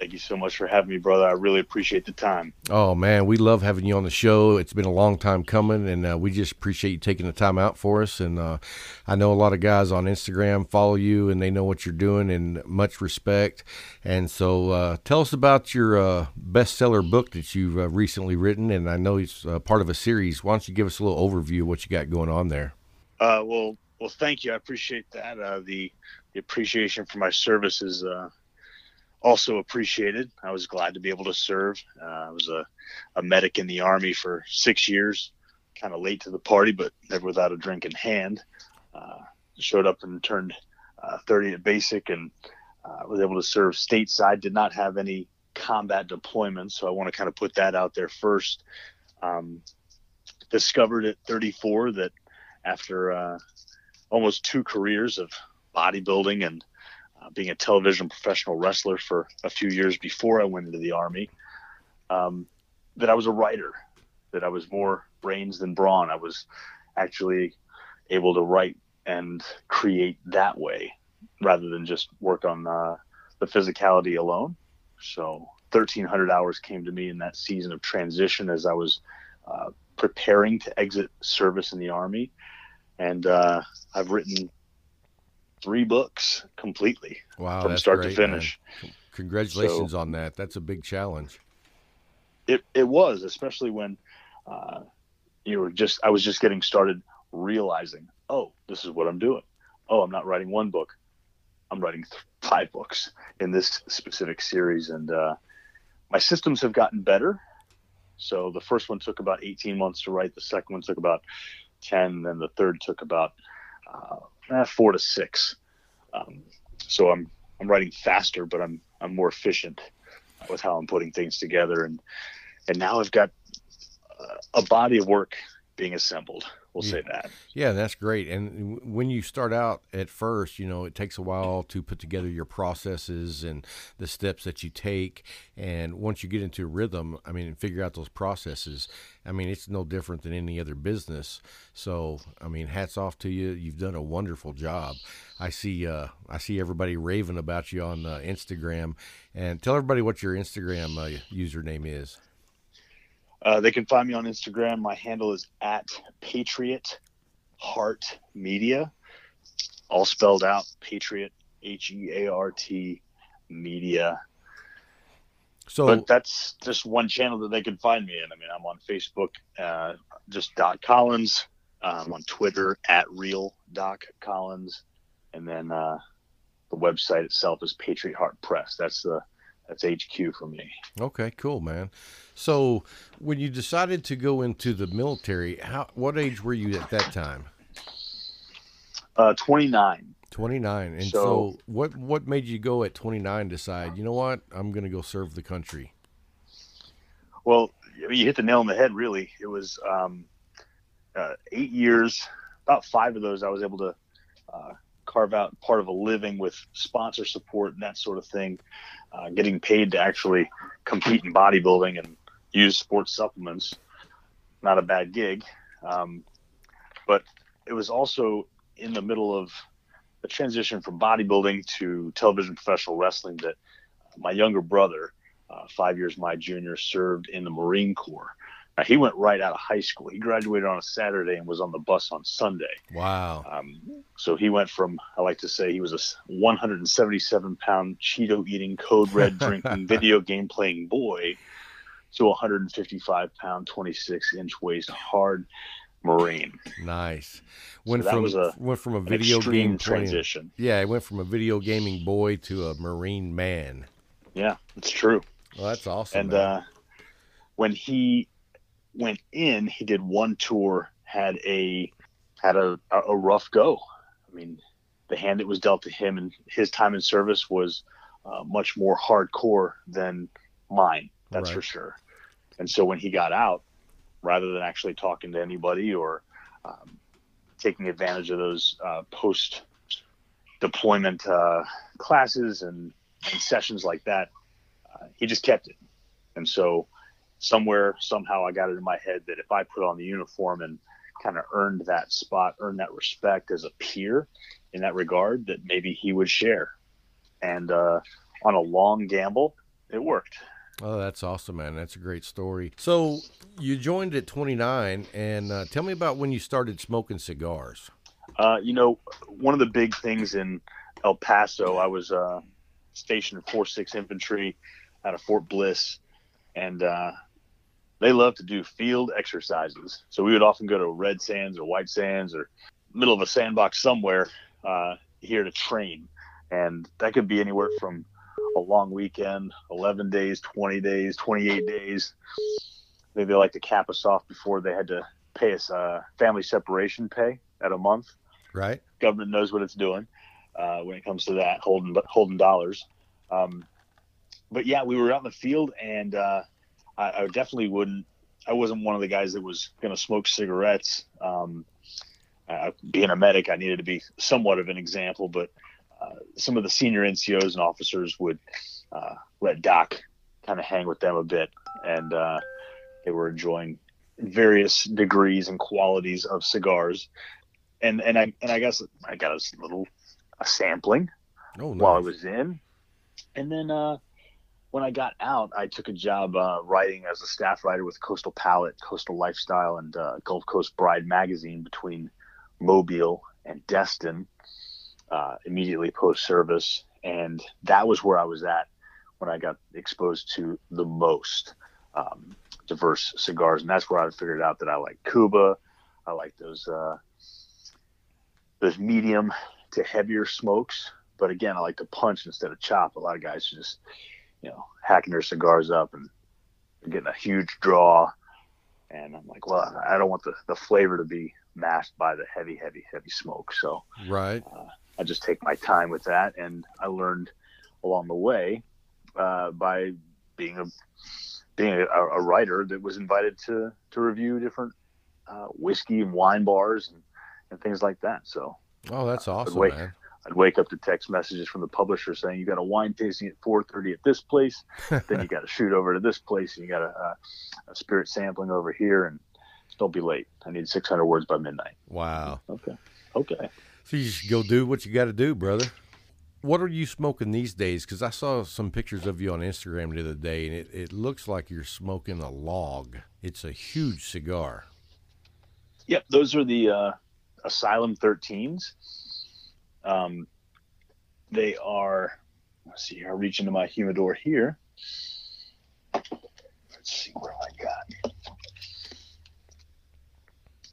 Thank you so much for having me, brother. I really appreciate the time. Oh man, we love having you on the show. It's been a long time coming, and uh, we just appreciate you taking the time out for us. And uh, I know a lot of guys on Instagram follow you, and they know what you're doing, and much respect. And so, uh, tell us about your uh, bestseller book that you've uh, recently written, and I know it's uh, part of a series. Why don't you give us a little overview of what you got going on there? Uh, well, well, thank you. I appreciate that. Uh, the the appreciation for my services uh, also appreciated. I was glad to be able to serve. Uh, I was a, a medic in the army for six years, kind of late to the party, but never without a drink in hand. Uh, showed up and turned uh, 30 at basic and uh, was able to serve stateside. Did not have any combat deployments, so I want to kind of put that out there first. Um, discovered at 34 that after uh, almost two careers of bodybuilding and uh, being a television professional wrestler for a few years before I went into the army, um, that I was a writer, that I was more brains than brawn. I was actually able to write and create that way rather than just work on uh, the physicality alone. So 1,300 hours came to me in that season of transition as I was uh, preparing to exit service in the army and uh, I've written three books completely Wow, from start great, to finish. man. Congratulations on that. That's a big challenge. It it was, especially when uh, you were just I was just getting started realizing, oh, this is what I'm doing. Oh, I'm not writing one book. I'm writing th- five books in this specific series, and uh, my systems have gotten better. So the first one took about 18 months to write. The second one took about 10, and the third took about uh, eh, four to six. Um, so I'm I'm writing faster, but I'm I'm more efficient with how I'm putting things together, and and now I've got uh, a body of work being assembled. We'll say that. Yeah, that's great. And w- when you start out at first, you know, it takes a while to put together your processes and the steps that you take. And once you get into rhythm, I mean, and figure out those processes, I mean, it's no different than any other business. So, I mean, hats off to you. You've done a wonderful job. I see, uh, I see everybody raving about you on uh, Instagram. And tell everybody what your Instagram uh, username is. Uh, they can find me on Instagram. My handle is at Patriot Heart Media, all spelled out. Patriot H E A R T Media. So, but that's just one channel that they can find me in. I mean, I'm on Facebook, uh, just Doc Collins. I'm on Twitter at Real Doc Collins, and then uh, the website itself is Patriot Heart Press. That's the that's HQ for me. Okay, cool, man. So, when you decided to go into the military, how what age were you at that time? Uh, 29. 29. And so, So- what what made you go at 29 decide, you know what? I'm going to go serve the country. Well, you hit the nail on the head. Really, it was um, uh, eight years. About five of those, I was able to uh, carve out part of a living with sponsor support and that sort of thing. Uh, getting paid to actually compete in bodybuilding and use sports supplements. Not a bad gig, um, but it was also in the middle of a transition from bodybuilding to television professional wrestling that my younger brother uh, five years my junior, served in the Marine Corps. Now, he went right out of high school. He graduated on a Saturday and was on the bus on Sunday. Wow. Um, so he went from, I like to say, he was a 177 pound Cheeto eating, code red *laughs* drinking, video game playing boy to a 155 pound, 26 inch waist hard Marine. Nice. Went that from was a- went from a video game playing- transition. Yeah, I went from a video gaming boy to a marine man. Yeah, it's true. Well, that's awesome. and uh, when he went in, he did one tour, had a had a, a rough go. I mean, the hand that was dealt to him and his time in service was uh, much more hardcore than mine. That's Right. for sure. And so when he got out, rather than actually talking to anybody or um, taking advantage of those uh, post deployment uh, classes and, and sessions like that, uh, he just kept it. And so somewhere, somehow, I got it in my head that if I put on the uniform and kind of earned that spot, earned that respect as a peer in that regard, that maybe he would share. And uh, on a long gamble, it worked. oh, that's awesome, man. That's a great story. So you joined at 29, and uh, tell me about when you started smoking cigars. Uh, you know, one of the big things in El Paso, I was uh, stationed in 4 6 Infantry out of Fort Bliss, and uh, they love to do field exercises. So we would often go to red sands or white sands or middle of a sandbox somewhere uh, here to train. And that could be anywhere from a long weekend, 11 days, 20 days, 28 days. Maybe they like to cap us off before they had to pay us uh, family separation pay at a month Right? government knows what it's doing uh, when it comes to that holding holding dollars. Um, but yeah, we were out in the field, and uh, I, I definitely wouldn't. I wasn't one of the guys that was going to smoke cigarettes. Um, uh, being a medic, I needed to be somewhat of an example, but uh, some of the senior NCOs and officers would uh, let Doc kind of hang with them a bit, and uh, they were enjoying various degrees and qualities of cigars and and I and I guess I got a little a sampling Oh, while I was in, and then uh, when I got out, I took a job uh, writing as a staff writer with Coastal Palette, Coastal Lifestyle, and uh, Gulf Coast Bride magazine between Mobile and Destin uh, immediately post service, and that was where I was at when I got exposed to the most um, diverse cigars, and that's where I figured out that I like Cuba, I like those uh, those medium to heavier smokes, but again, I like to punch instead of chop. A lot of guys just you know hacking their cigars up and getting a huge draw, and I'm like, well, I don't want the the flavor to be masked by the heavy, heavy, heavy smoke. So Right. uh, I just take my time with that, and I learned along the way uh, by being a being a, a writer that was invited to to review different uh, whiskey and wine bars and, and things like that. So Oh, that's awesome, wait. man. I'd wake up to text messages from the publisher saying you got a wine tasting at 4:30 at this place, *laughs* then you got to shoot over to this place, and you got a, a, a spirit sampling over here, and don't be late. I need 600 words by midnight. Wow. Okay, okay. So you just go do what you got to do, brother. What are you smoking these days? Because I saw some pictures of you on Instagram the other day, and it, it looks like you're smoking a log. It's a huge cigar. Yep, those are the uh, Asylum 13s. Um, they are. Let's see here. I reach into my humidor here. Let's see where I got.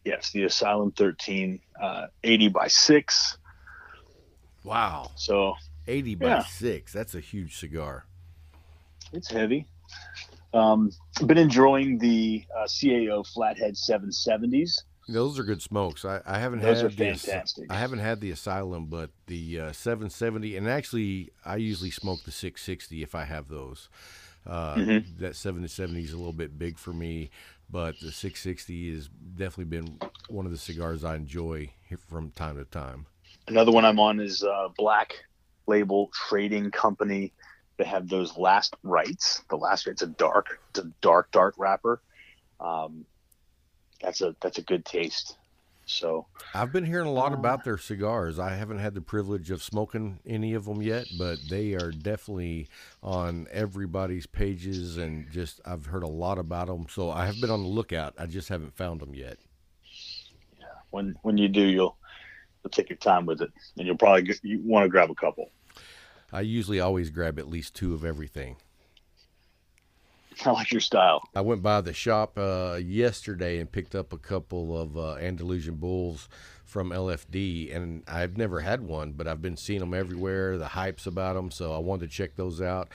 Yes, the Asylum 13, uh, 80 by six. Wow. So 80 by Yeah. 6. That's a huge cigar. it's heavy. Um, been enjoying the uh, CAO Flathead 770s. Those are good smokes. I, I haven't Those had are the fantastic. I haven't had the Asylum, but the uh, 770, and actually, I usually smoke the 660 if I have those. Uh, Mhm. That 770 is a little bit big for me, but the 660 has definitely been one of the cigars I enjoy from time to time. Another one I'm on is uh, Black Label Trading Company. They have those Last Rites. The last it's a dark, it's a dark, dark wrapper. Um, that's a that's a good taste. So I've been hearing a lot um, about their cigars. I haven't had the privilege of smoking any of them yet, but they are definitely on everybody's pages, and just I've heard a lot about them. So I have been on the lookout. I just haven't found them yet. Yeah, when when you do, you'll you'll take your time with it, and you'll probably get, you want to grab a couple. I usually always grab at least two of everything. *laughs* I like your style. I went by the shop uh, yesterday and picked up a couple of uh, Andalusian Bulls from LFD, and I've never had one, but I've been seeing them everywhere. The hype's about them, so I wanted to check those out.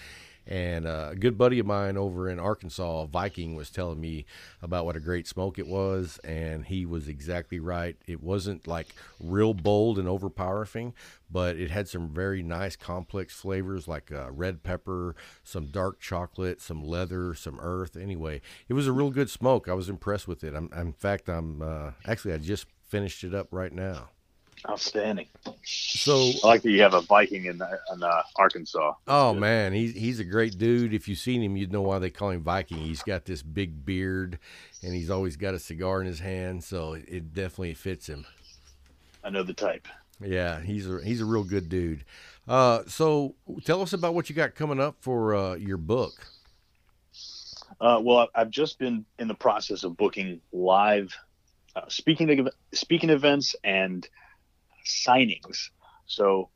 And uh, a good buddy of mine over in Arkansas, Viking, was telling me about what a great smoke it was, and he was exactly right. It wasn't like real bold and overpowering, but it had some very nice complex flavors like uh, red pepper, some dark chocolate, some leather, some earth. Anyway, it was a real good smoke. I was impressed with it. I'm, in fact, I'm uh, actually I just finished it up right now. Outstanding. So I like that you have a Viking in, in uh, Arkansas. Oh Good. man, he's he's a great dude. If you've seen him, you'd know why they call him Viking. He's got this big beard, and he's always got a cigar in his hand, so it definitely fits him. I know the type. Yeah, he's a he's a real good dude. Uh, so tell us about what you got coming up for uh, your book. Uh, well, I've just been in the process of booking live uh, speaking speaking events and signings. So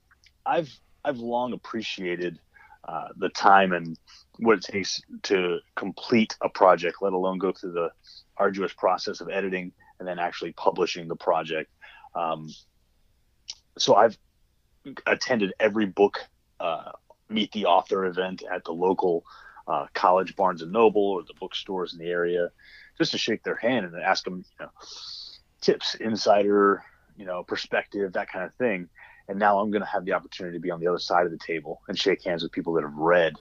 I've I've long appreciated uh, the time and what it takes to complete a project, let alone go through the arduous process of editing and then actually publishing the project. Um, so I've attended every book uh, meet the author event at the local uh, college Barnes and Noble or the bookstores in the area, just to shake their hand and ask them, you know, tips, insider, you know, perspective, that kind of thing. And now I'm going to have the opportunity to be on the other side of the table and shake hands with people that have read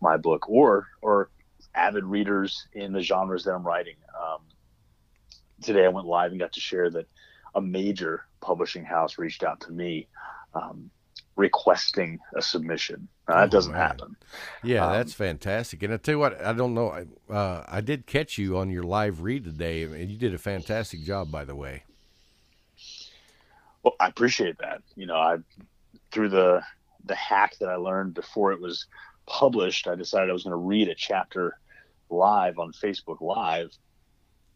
my book or or avid readers in the genres that I'm writing. Um, today I went live and got to share that a major publishing house reached out to me um, requesting a submission. Now, that Oh, doesn't man. happen. Yeah, Um, that's fantastic. And I tell you what, I don't know. I- Uh, I did catch you on your live read today, and you did a fantastic job, by the way. Well, I appreciate that. You know, I through the the hack that I learned before it was published, I decided I was going to read a chapter live on Facebook Live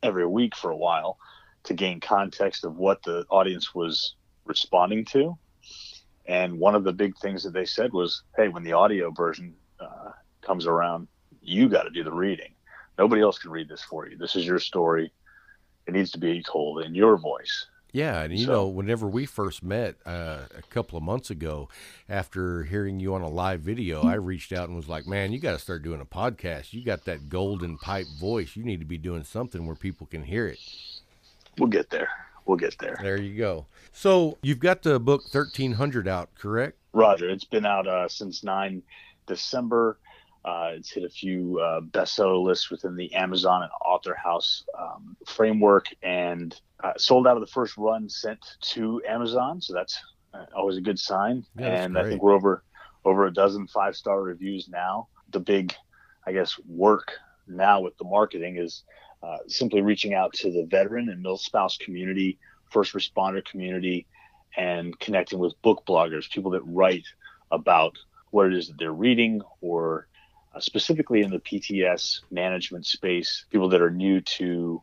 every week for a while to gain context of what the audience was responding to. And one of the big things that they said was, "Hey, when the audio version uh, comes around, you got to do the reading. Nobody else can read this for you. This is your story. It needs to be told in your voice." Yeah, and you So- know, whenever we first met uh, a couple of months ago, after hearing you on a live video, I reached out and was like, "Man, you got to start doing a podcast. You got that golden pipe voice. You need to be doing something where people can hear it." We'll get there. We'll get there. There you go. So you've got the book thirteen hundred out, correct? Roger, it's been out uh, since 9 December. Uh, it's hit a few uh, bestseller lists within the Amazon and Author House um, framework and uh, sold out of the first run sent to Amazon. So that's uh, always a good sign. Yeah, and I think we're over over a dozen five star reviews now. The big, I guess, work now with the marketing is uh, simply reaching out to the veteran and mill spouse community, first responder community, and connecting with book bloggers, people that write about what it is that they're reading, or uh, specifically in the PTS management space, people that are new to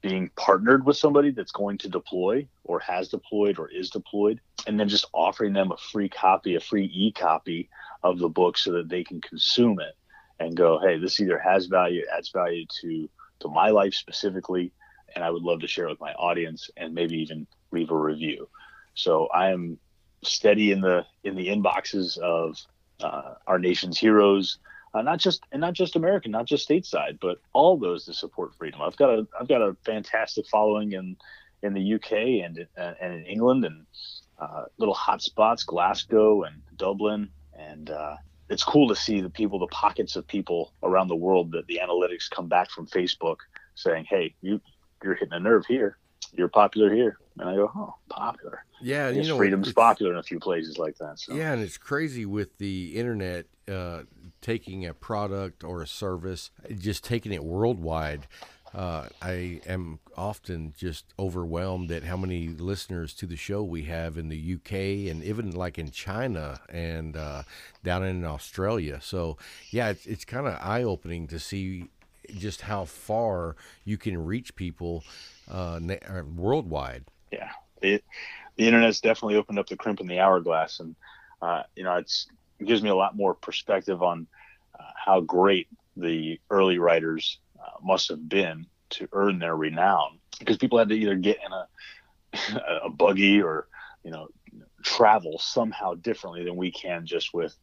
being partnered with somebody that's going to deploy or has deployed or is deployed, and then just offering them a free copy, a free e copy of the book so that they can consume it and go, hey, this either has value, adds value to to my life specifically, and I would love to share it with my audience and maybe even leave a review. So I am steady in the in the inboxes of uh, our nation's heroes, uh, not just and not just American, not just stateside, but all those that support freedom. I've got a I've got a fantastic following in in the UK and uh, and in England and uh, little hot spots, Glasgow and Dublin, and uh, it's cool to see the people, the pockets of people around the world that the analytics come back from Facebook saying, "Hey, you you're hitting a nerve here. You're popular here." And I go, "Oh, popular." Yeah, and you know, freedom's popular in a few places like that. So. Yeah, and it's crazy with the internet uh, taking a product or a service, just taking it worldwide. Uh, I am often just overwhelmed at how many listeners to the show we have in the UK and even like in China and uh, down in Australia. So, yeah, it's, it's kind of eye opening to see just how far you can reach people uh, na- uh, worldwide. yeah, it, the internet's definitely opened up the crimp in the hourglass, and uh, you know, it's it gives me a lot more perspective on uh, how great the early writers uh, must have been to earn their renown, because people had to either get in a *laughs* a buggy or you know travel somehow differently than we can just with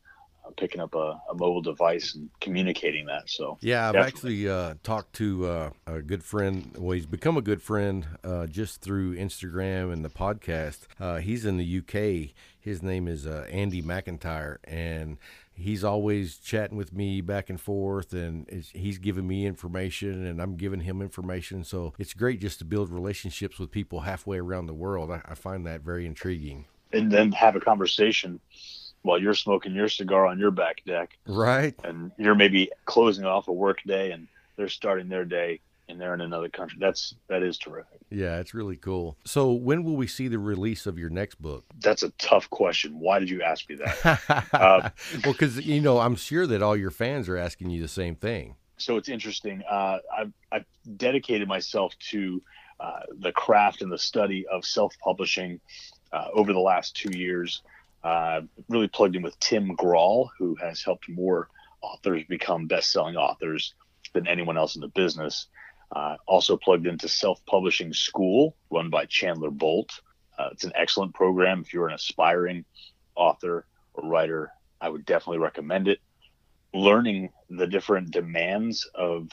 uh, picking up a, a mobile device and communicating that. So Yeah, I've Definitely. actually uh, talked to uh, a good friend. Well, he's become a good friend uh, just through Instagram and the podcast. Uh, he's in the UK. His name is uh, Andy McIntyre, and he's always chatting with me back and forth, and it's, he's giving me information, and I'm giving him information. So it's great just to build relationships with people halfway around the world. I, I find that very intriguing. and then have a conversation while you're smoking your cigar on your back deck Right. and you're maybe closing off a work day and they're starting their day and they're in another country. That's that is terrific. Yeah, it's really cool. So when will we see the release of your next book? That's a tough question. Why did you ask me that? *laughs* *laughs* well, because you know, I'm sure that all your fans are asking you the same thing. so it's interesting. Uh, I've, I've dedicated myself to uh, the craft and the study of self-publishing uh, over the last two years. Uh, really plugged in with Tim Grahl, who has helped more authors become best-selling authors than anyone else in the business. Uh, also plugged into Self-Publishing School, run by Chandler Bolt. Uh, it's an excellent program. If you're an aspiring author or writer, I would definitely recommend it learning the different demands of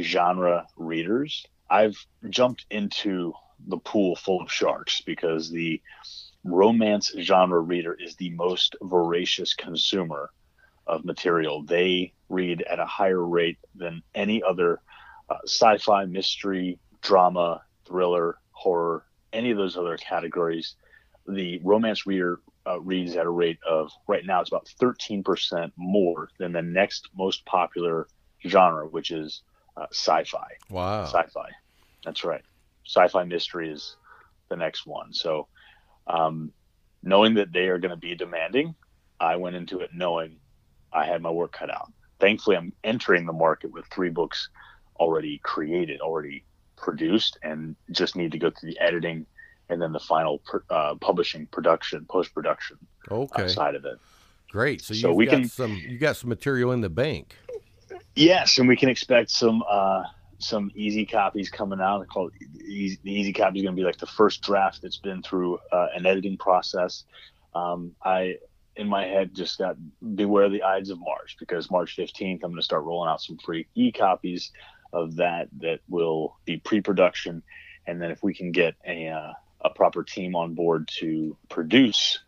genre readers, I've jumped into the pool full of sharks because the romance genre reader is the most voracious consumer of material. They read at a higher rate than any other uh, sci fi, mystery, drama, thriller, horror, any of those other categories. The romance reader uh, reads at a rate of right now it's about 13% more than the next most popular genre, which is uh, sci-fi. Wow. Sci-fi, that's right. Sci-fi mystery is the next one. So, um, knowing that they are going to be demanding, I went into it knowing I had my work cut out. Thankfully, I'm entering the market with three books already created, already produced and just need to go through the editing and then the final uh, publishing, production, post production okay. uh, side of it. Great. So, so we got can some you got some material in the bank. Yes, and we can expect some uh, some easy copies coming out. I call it easy, the easy copy is going to be like the first draft that's been through uh, an editing process. Um, I in my head just got beware the ides of March because March 15th I'm going to start rolling out some free e copies of that that will be pre-production, and then if we can get a uh, a proper team on board to produce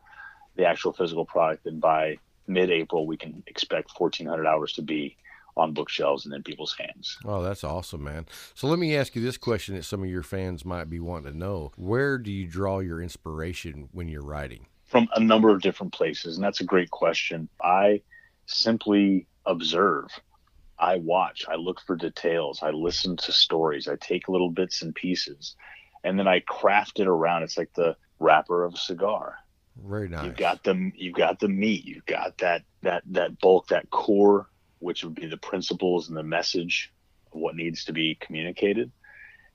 the actual physical product, then by mid-April we can expect 1,400 hours to be on bookshelves and in people's hands. Oh, that's awesome, man. So let me ask you this question that some of your fans might be wanting to know. Where do you draw your inspiration when you're writing? From a number of different places, and that's a great question. I simply observe. I watch, I look for details, I listen to stories, I take little bits and pieces, and then I craft it around. It's like the wrapper of a cigar. Very nice. You've got the you've got the meat, you've got that that that bulk, that core which would be the principles and the message of what needs to be communicated.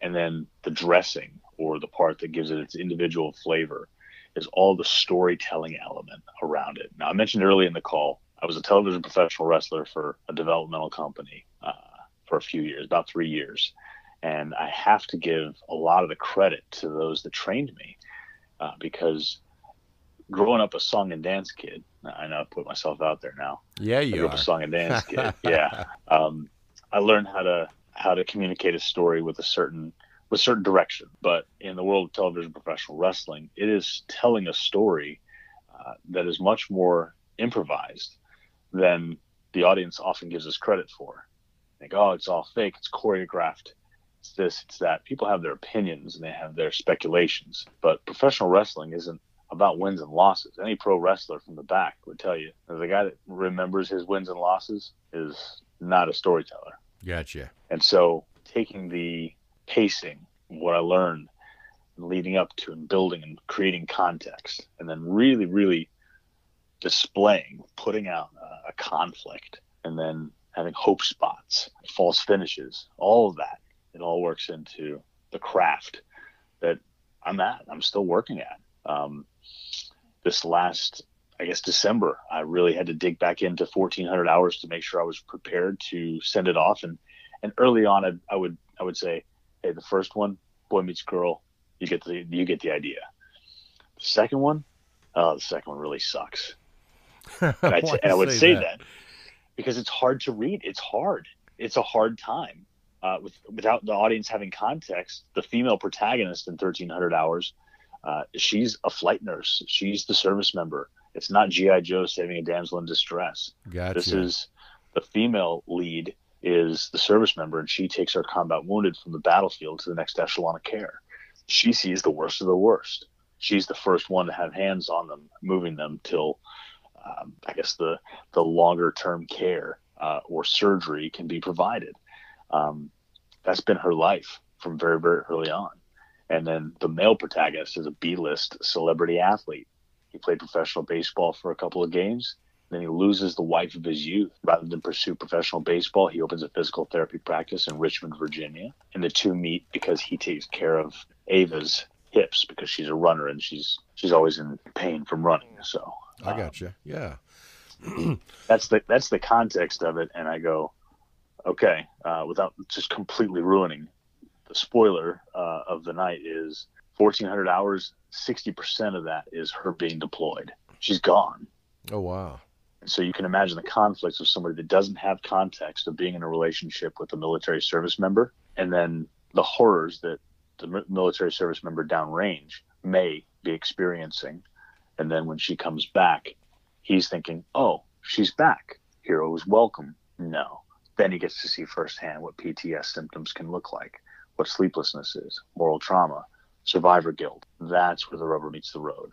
And then the dressing or the part that gives it its individual flavor is all the storytelling element around it. Now, I mentioned early in the call, I was a television professional wrestler for a developmental company uh, for a few years, about three years. And I have to give a lot of the credit to those that trained me uh, because growing up a song and dance kid, I know I put myself out there now. Yeah, you I grew are. up a song and dance *laughs* kid. yeah, um, I learned how to how to communicate a story with a certain with certain direction. But in the world of television professional wrestling, it is telling a story uh, that is much more improvised than the audience often gives us credit for. Like, oh, it's all fake, it's choreographed, it's this, it's that. People have their opinions and they have their speculations, but professional wrestling isn't about wins and losses. Any pro wrestler from the back would tell you the guy that remembers his wins and losses is not a storyteller. Gotcha. And so taking the pacing, what I learned leading up to and building and creating context, and then really, really displaying, putting out uh, conflict, and then having hope spots, false finishes, all of that, it all works into the craft that I'm at, I'm still working at. Um, this last, I guess, December, I really had to dig back into 1400 hours to make sure I was prepared to send it off. And, and early on, I, I would, I would say, Hey, the first one, boy meets girl, you get the, you get the idea. The second one, oh, the second one really sucks. *laughs* And, and I would say that? that? because it's hard to read. It's hard. It's a hard time. Uh, with, without the audience having context, the female protagonist in 1300 hours uh, she's a flight nurse. She's the service member. It's not GI Joe saving a damsel in distress. Gotcha. This is the female lead is the service member, and she takes our combat wounded from the battlefield to the next echelon of care. She sees the worst of the worst. She's the first one to have hands on them, moving them till um, I guess the the longer term care uh, or surgery can be provided. Um, that's been her life from very very early on. And then the male protagonist is a B-list celebrity athlete. He played professional baseball for a couple of games. Then he loses the wife of his youth. Rather than pursue professional baseball, he opens a physical therapy practice in Richmond, Virginia. And the two meet because he takes care of Ava's hips because she's a runner and she's she's always in pain from running. So I got um, you. Yeah. *clears throat* that's the that's the context of it, and I go, okay, uh, without just completely ruining the spoiler uh, of the night is 1400 hours 60% of that is her being deployed she's gone oh wow and so you can imagine the conflicts of somebody that doesn't have context of being in a relationship with a military service member and then the horrors that the military service member downrange may be experiencing and then when she comes back he's thinking oh she's back hero is welcome no then he gets to see firsthand what pts symptoms can look like what sleeplessness is, moral trauma, survivor guilt. That's where the rubber meets the road.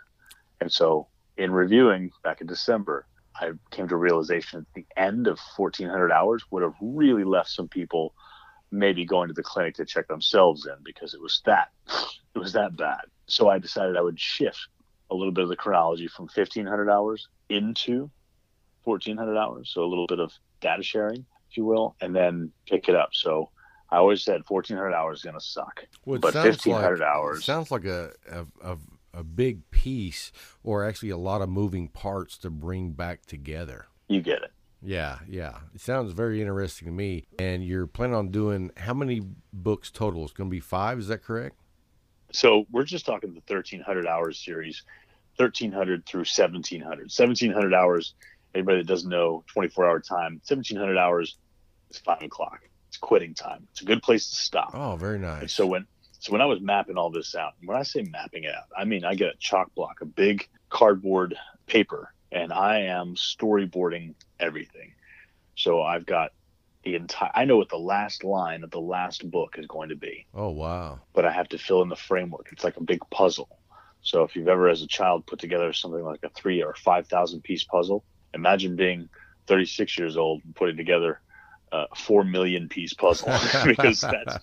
And so, in reviewing back in December, I came to a realization at the end of 1400 hours would have really left some people maybe going to the clinic to check themselves in because it was that *sighs* it was that bad. So I decided I would shift a little bit of the chronology from 1500 hours into 1400 hours, so a little bit of data sharing, if you will, and then pick it up. So I always said 1400 hours is going to suck. Well, but 1500 like, hours. sounds like a, a, a, a big piece or actually a lot of moving parts to bring back together. you get it. Yeah, yeah. It sounds very interesting to me. And you're planning on doing how many books total? It's going to be five, is that correct? So we're just talking the 1300 hours series, 1300 through 1700. 1700 hours, anybody that doesn't know 24 hour time, 1700 hours is five o'clock. It's quitting time. It's a good place to stop. Oh, very And nice. so when so when I was mapping all this out, when I say mapping it out, I mean I get a chalk block, a big cardboard paper, and I am storyboarding everything. So I've got the entire I know what the last line of the last book is going to be, oh, wow. but I have to fill in the framework. It's like a big puzzle. So if you've ever as a child put together something like a 3 or 5,000 piece puzzle, imagine being 36 years old and putting together a 4 million piece puzzle *laughs* because that's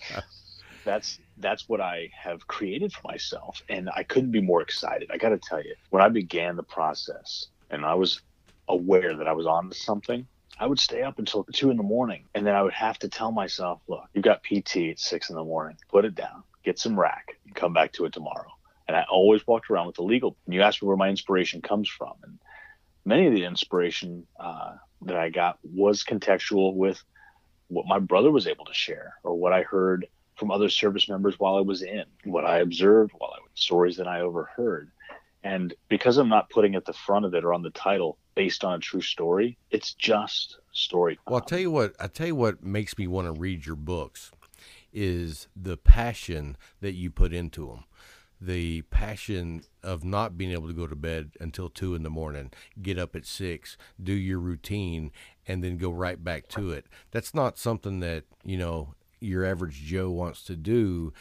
that's that's what I have created for myself, and I couldn't be more excited. I got to tell you, when I began the process, and I was aware that I was on to something, I would stay up until two in the morning, and then I would have to tell myself, "Look, you've got PT at six in the morning. Put it down, get some rack, and come back to it tomorrow." And I always walked around with the legal. And you asked me where my inspiration comes from, and many of the inspiration uh, that I got was contextual with what my brother was able to share or what I heard from other service members while I was in, what I observed while I was stories that I overheard. And because I'm not putting at the front of it or on the title based on a true story, it's just story. Well, I'll tell you what. I tell you what makes me want to read your books is the passion that you put into them. The passion of not being able to go to bed until two in the morning, get up at six, do your routine, and then go right back to it. That's not something that you know your average Joe wants to do,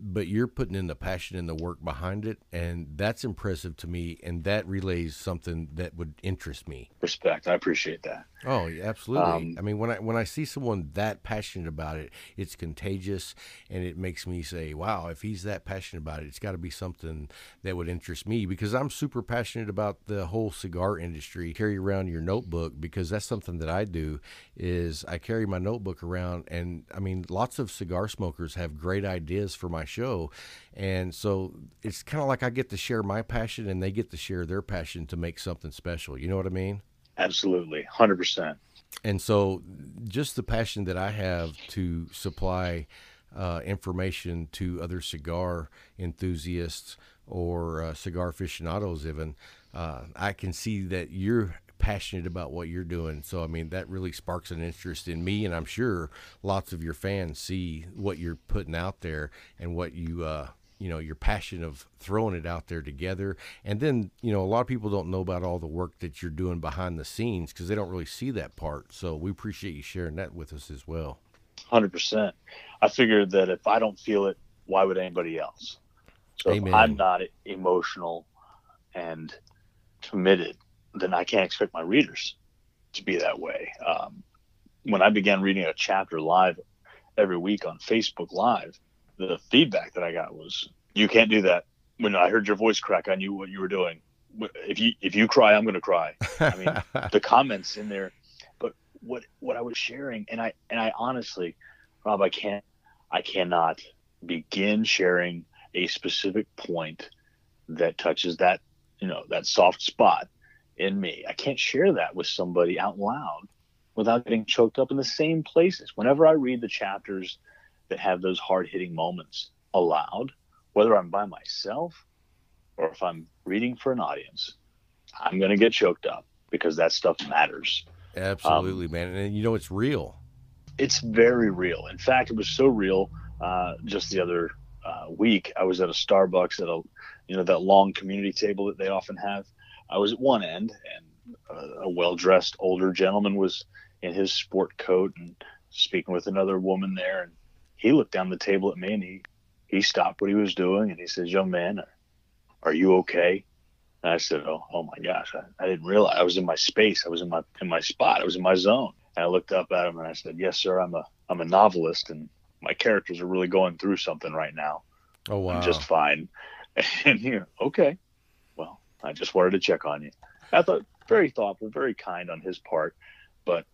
but you're putting in the passion and the work behind it, and that's impressive to me. And that relays something that would interest me. Respect. I appreciate that. Oh, yeah, absolutely. Um, I mean, when I when I see someone that passionate about it, it's contagious, and it makes me say, "Wow, if he's that passionate about it, it's got to be something that would interest me." Because I'm super passionate about the whole cigar industry. Carry around your notebook because that's something that I do. Is I carry my notebook around, and I mean, lots of cigar smokers have great ideas for my show, and so it's kind of like I get to share my passion, and they get to share their passion to make something special. You know what I mean? Absolutely. 100%. and so just the passion that I have to supply uh, information to other cigar enthusiasts or uh, cigar aficionados, even uh, I can see that you're passionate about what you're doing. So I mean that really sparks an interest in me, and I'm sure lots of your fans see what you're putting out there and what you. Uh, you know your passion of throwing it out there together and then you know a lot of people don't know about all the work that you're doing behind the scenes because they don't really see that part so we appreciate you sharing that with us as well Hundred percent. I figured that if I don't feel it, why would anybody else? So I'm not emotional and committed, then I can't expect my readers to be that way. Um, when I began reading a chapter live every week on Facebook Live, the feedback that I got was, "You can't do that." When I heard your voice crack, I knew what you were doing. If you if you cry, I'm going to cry. I mean, *laughs* the comments in there but what what i was sharing and i and i honestly rob i can't i cannot begin sharing a specific point that touches that you know that soft spot in me i can't share that with somebody out loud without getting choked up in the same places whenever i read the chapters that have those hard-hitting moments aloud whether i'm by myself or if i'm reading for an audience i'm going to get choked up because that stuff matters absolutely Um, man and you know it's real it's very real. In fact, it was so real. Uh, just the other uh, week, I was at a Starbucks at a, you know, that long community table that they often have. I was at one end, and a, a well-dressed older gentleman was in his sport coat and speaking with another woman there. And he looked down the table at me, and he he stopped what he was doing, and he says, "Young man, are, are you okay?" And I said, "Oh, oh my gosh, I, I didn't realize I was in my space. I was in my in my spot. I was in my zone." And I looked up at him and I said, "Yes, sir. I'm a I'm a novelist, and my characters are really going through something right now. oh wow I'm just fine." *laughs* And he, okay, well, I just wanted to check on you. I thought very thoughtful, very kind on his part, but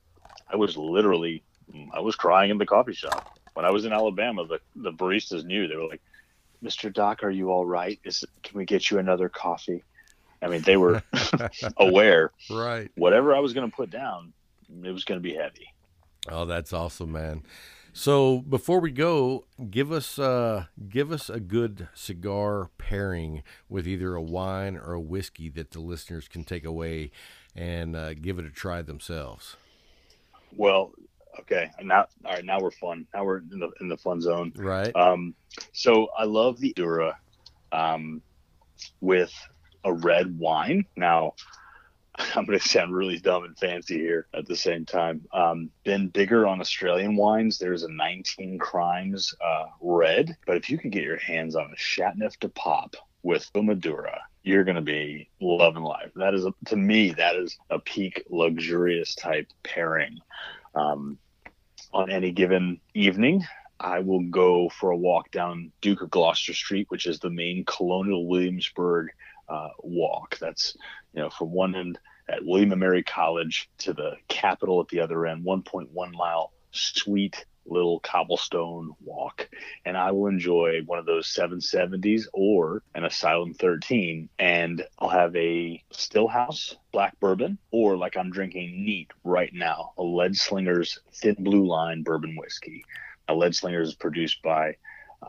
I was literally I was crying in the coffee shop when I was in Alabama, the the baristas knew. They were like, "Mr. Doc, are you all right? Is can we get you another coffee?" I mean, they were *laughs* *laughs* aware. Right. Whatever I was going to put down, it was going to be heavy. Oh, that's awesome, man. So before we go, give us uh, give us a good cigar pairing with either a wine or a whiskey that the listeners can take away and uh, give it a try themselves. Well, okay, now all right, now we're fun. Now we're in the in the fun zone. Right. Um, so I love the Dura um, with a red wine. Now *laughs* I'm going to sound really dumb and fancy here at the same time. Um, been bigger on Australian wines. There's a 19 Crimes uh, red, but if you can get your hands on a Chateauneuf-du-Pape with Maduro, you're going to be loving life. That is, a, to me, that is a peak luxurious type pairing. Um, on any given evening, I will go for a walk down Duke of Gloucester Street, which is the main Colonial Williamsburg uh, walk. That's you know from one end at William and Mary College to the Capitol at the other end, 1.1 mile sweet little cobblestone walk. And I will enjoy one of those 770s or an Asylum 13. And I'll have a Stillhouse black bourbon, or like I'm drinking neat right now, a Lead Slingers Thin Blue Line bourbon whiskey. A Lead Slingers is produced by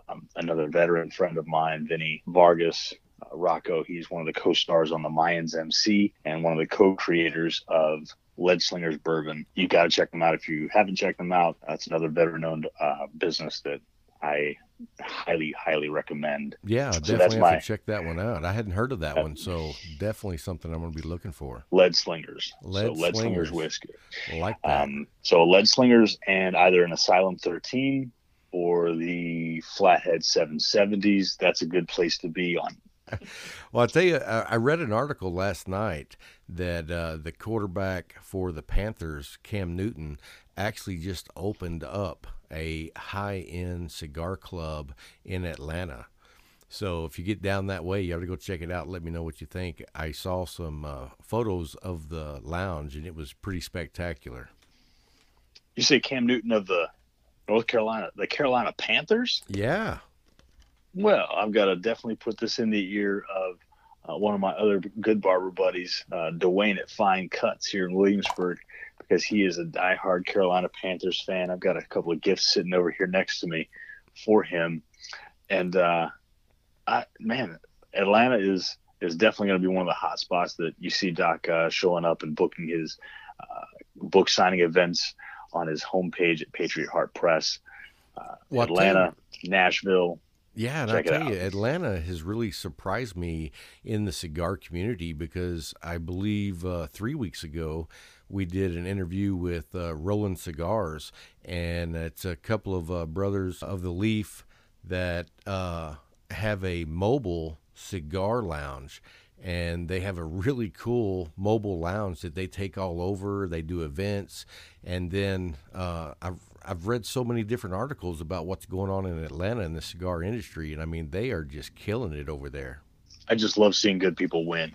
um, another veteran friend of mine, Vinny Vargas, uh, Rocco. He's one of the co-stars on the Mayans MC and one of the co-creators of Lead Slingers Bourbon. You got to check them out if you haven't checked them out. That's another veteran-owned uh, business that I highly, highly recommend. Yeah, So definitely have my- to check that one out. I hadn't heard of that one, so definitely something I'm going to be looking for. Lead Slingers. Lead so Lead Slingers. Slingers whiskey. I like that. Um, so Lead Slingers and either an Asylum 13 or the Flathead 770s. That's a good place to be on *laughs* Well, I tell you, I read an article last night that uh, the quarterback for the Panthers, Cam Newton, actually just opened up a high-end cigar club in Atlanta. So if you get down that way, you ought to go check it out. Let me know what you think. I saw some uh, photos of the lounge, and it was pretty spectacular. You say Cam Newton of the North Carolina, the Carolina Panthers? Yeah, Well, I've got to definitely put this in the ear of uh, one of my other good barber buddies, uh, Dwayne at Fine Cuts here in Williamsburg, because he is a diehard Carolina Panthers fan. I've got a couple of gifts sitting over here next to me for him, and uh, I man, Atlanta is is definitely going to be one of the hot spots that you see Doc uh, showing up and booking his uh, book signing events on his homepage at Patriot Heart Press. Uh, Well, I tell Atlanta, Nashville, Yeah, and Check I tell out. you, Atlanta has really surprised me in the cigar community because I believe uh, three weeks ago we did an interview with uh, Roland Cigars, and it's a couple of uh, brothers of the Leaf that uh, have a mobile cigar lounge. And they have a really cool mobile lounge that they take all over. They do events, and then uh, I've I've read so many different articles about what's going on in Atlanta in the cigar industry, and I mean they are just killing it over there. I just love seeing good people win.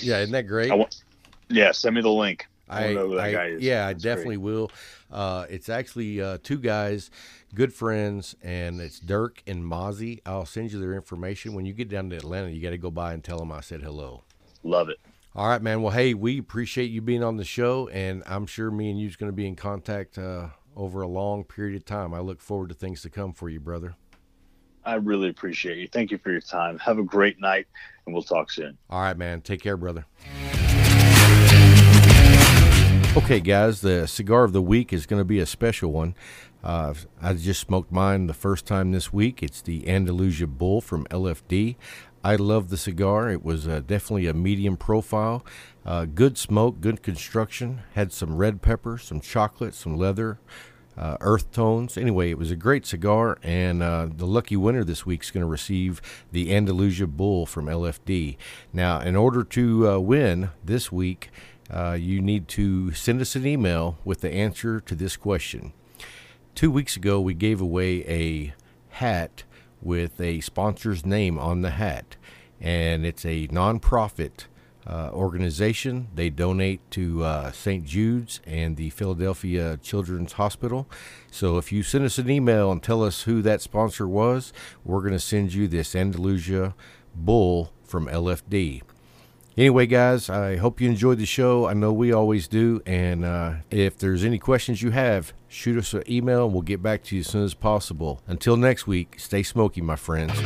Yeah, isn't that great? I want, yeah, send me the link. I, I, know who that I- guy is. yeah, I definitely great. will. Uh, it's actually uh, two guys, good friends, and it's Dirk and Mozzie. I'll send you their information when you get down to Atlanta. You got to go by and tell them I said hello. love it. All right, man. Well, hey, we appreciate you being on the show, and I'm sure me and you's going to be in contact uh, over a long period of time. I look forward to things to come for you, brother. I really appreciate you. Thank you for your time. Have a great night, and we'll talk soon. All right, man. Take care, brother. Okay, guys, the cigar of the week is going to be a special one. Uh, I just smoked mine the first time this week. It's the Andalusian Bull from LFD. I love the cigar. It was uh, definitely a medium profile. Uh, good smoke, good construction. Had some red pepper, some chocolate, some leather, uh, earth tones. Anyway, it was a great cigar, and uh, the lucky winner this week is going to receive the Andalusian Bull from LFD. Now, in order to uh, win this week, uh, you need to send us an email with the answer to this question. Two weeks ago, we gave away a hat with a sponsor's name on the hat, and it's a nonprofit uh, organization. They donate to uh, St. Jude's and the Philadelphia Children's Hospital. So if you send us an email and tell us who that sponsor was, we're going to send you this Andalusian bull from LFD. Anyway, guys, I hope you enjoyed the show. I know we always do. And uh, if there's any questions you have, shoot us an email and we'll get back to you as soon as possible. Until next week, stay smoky, my friends.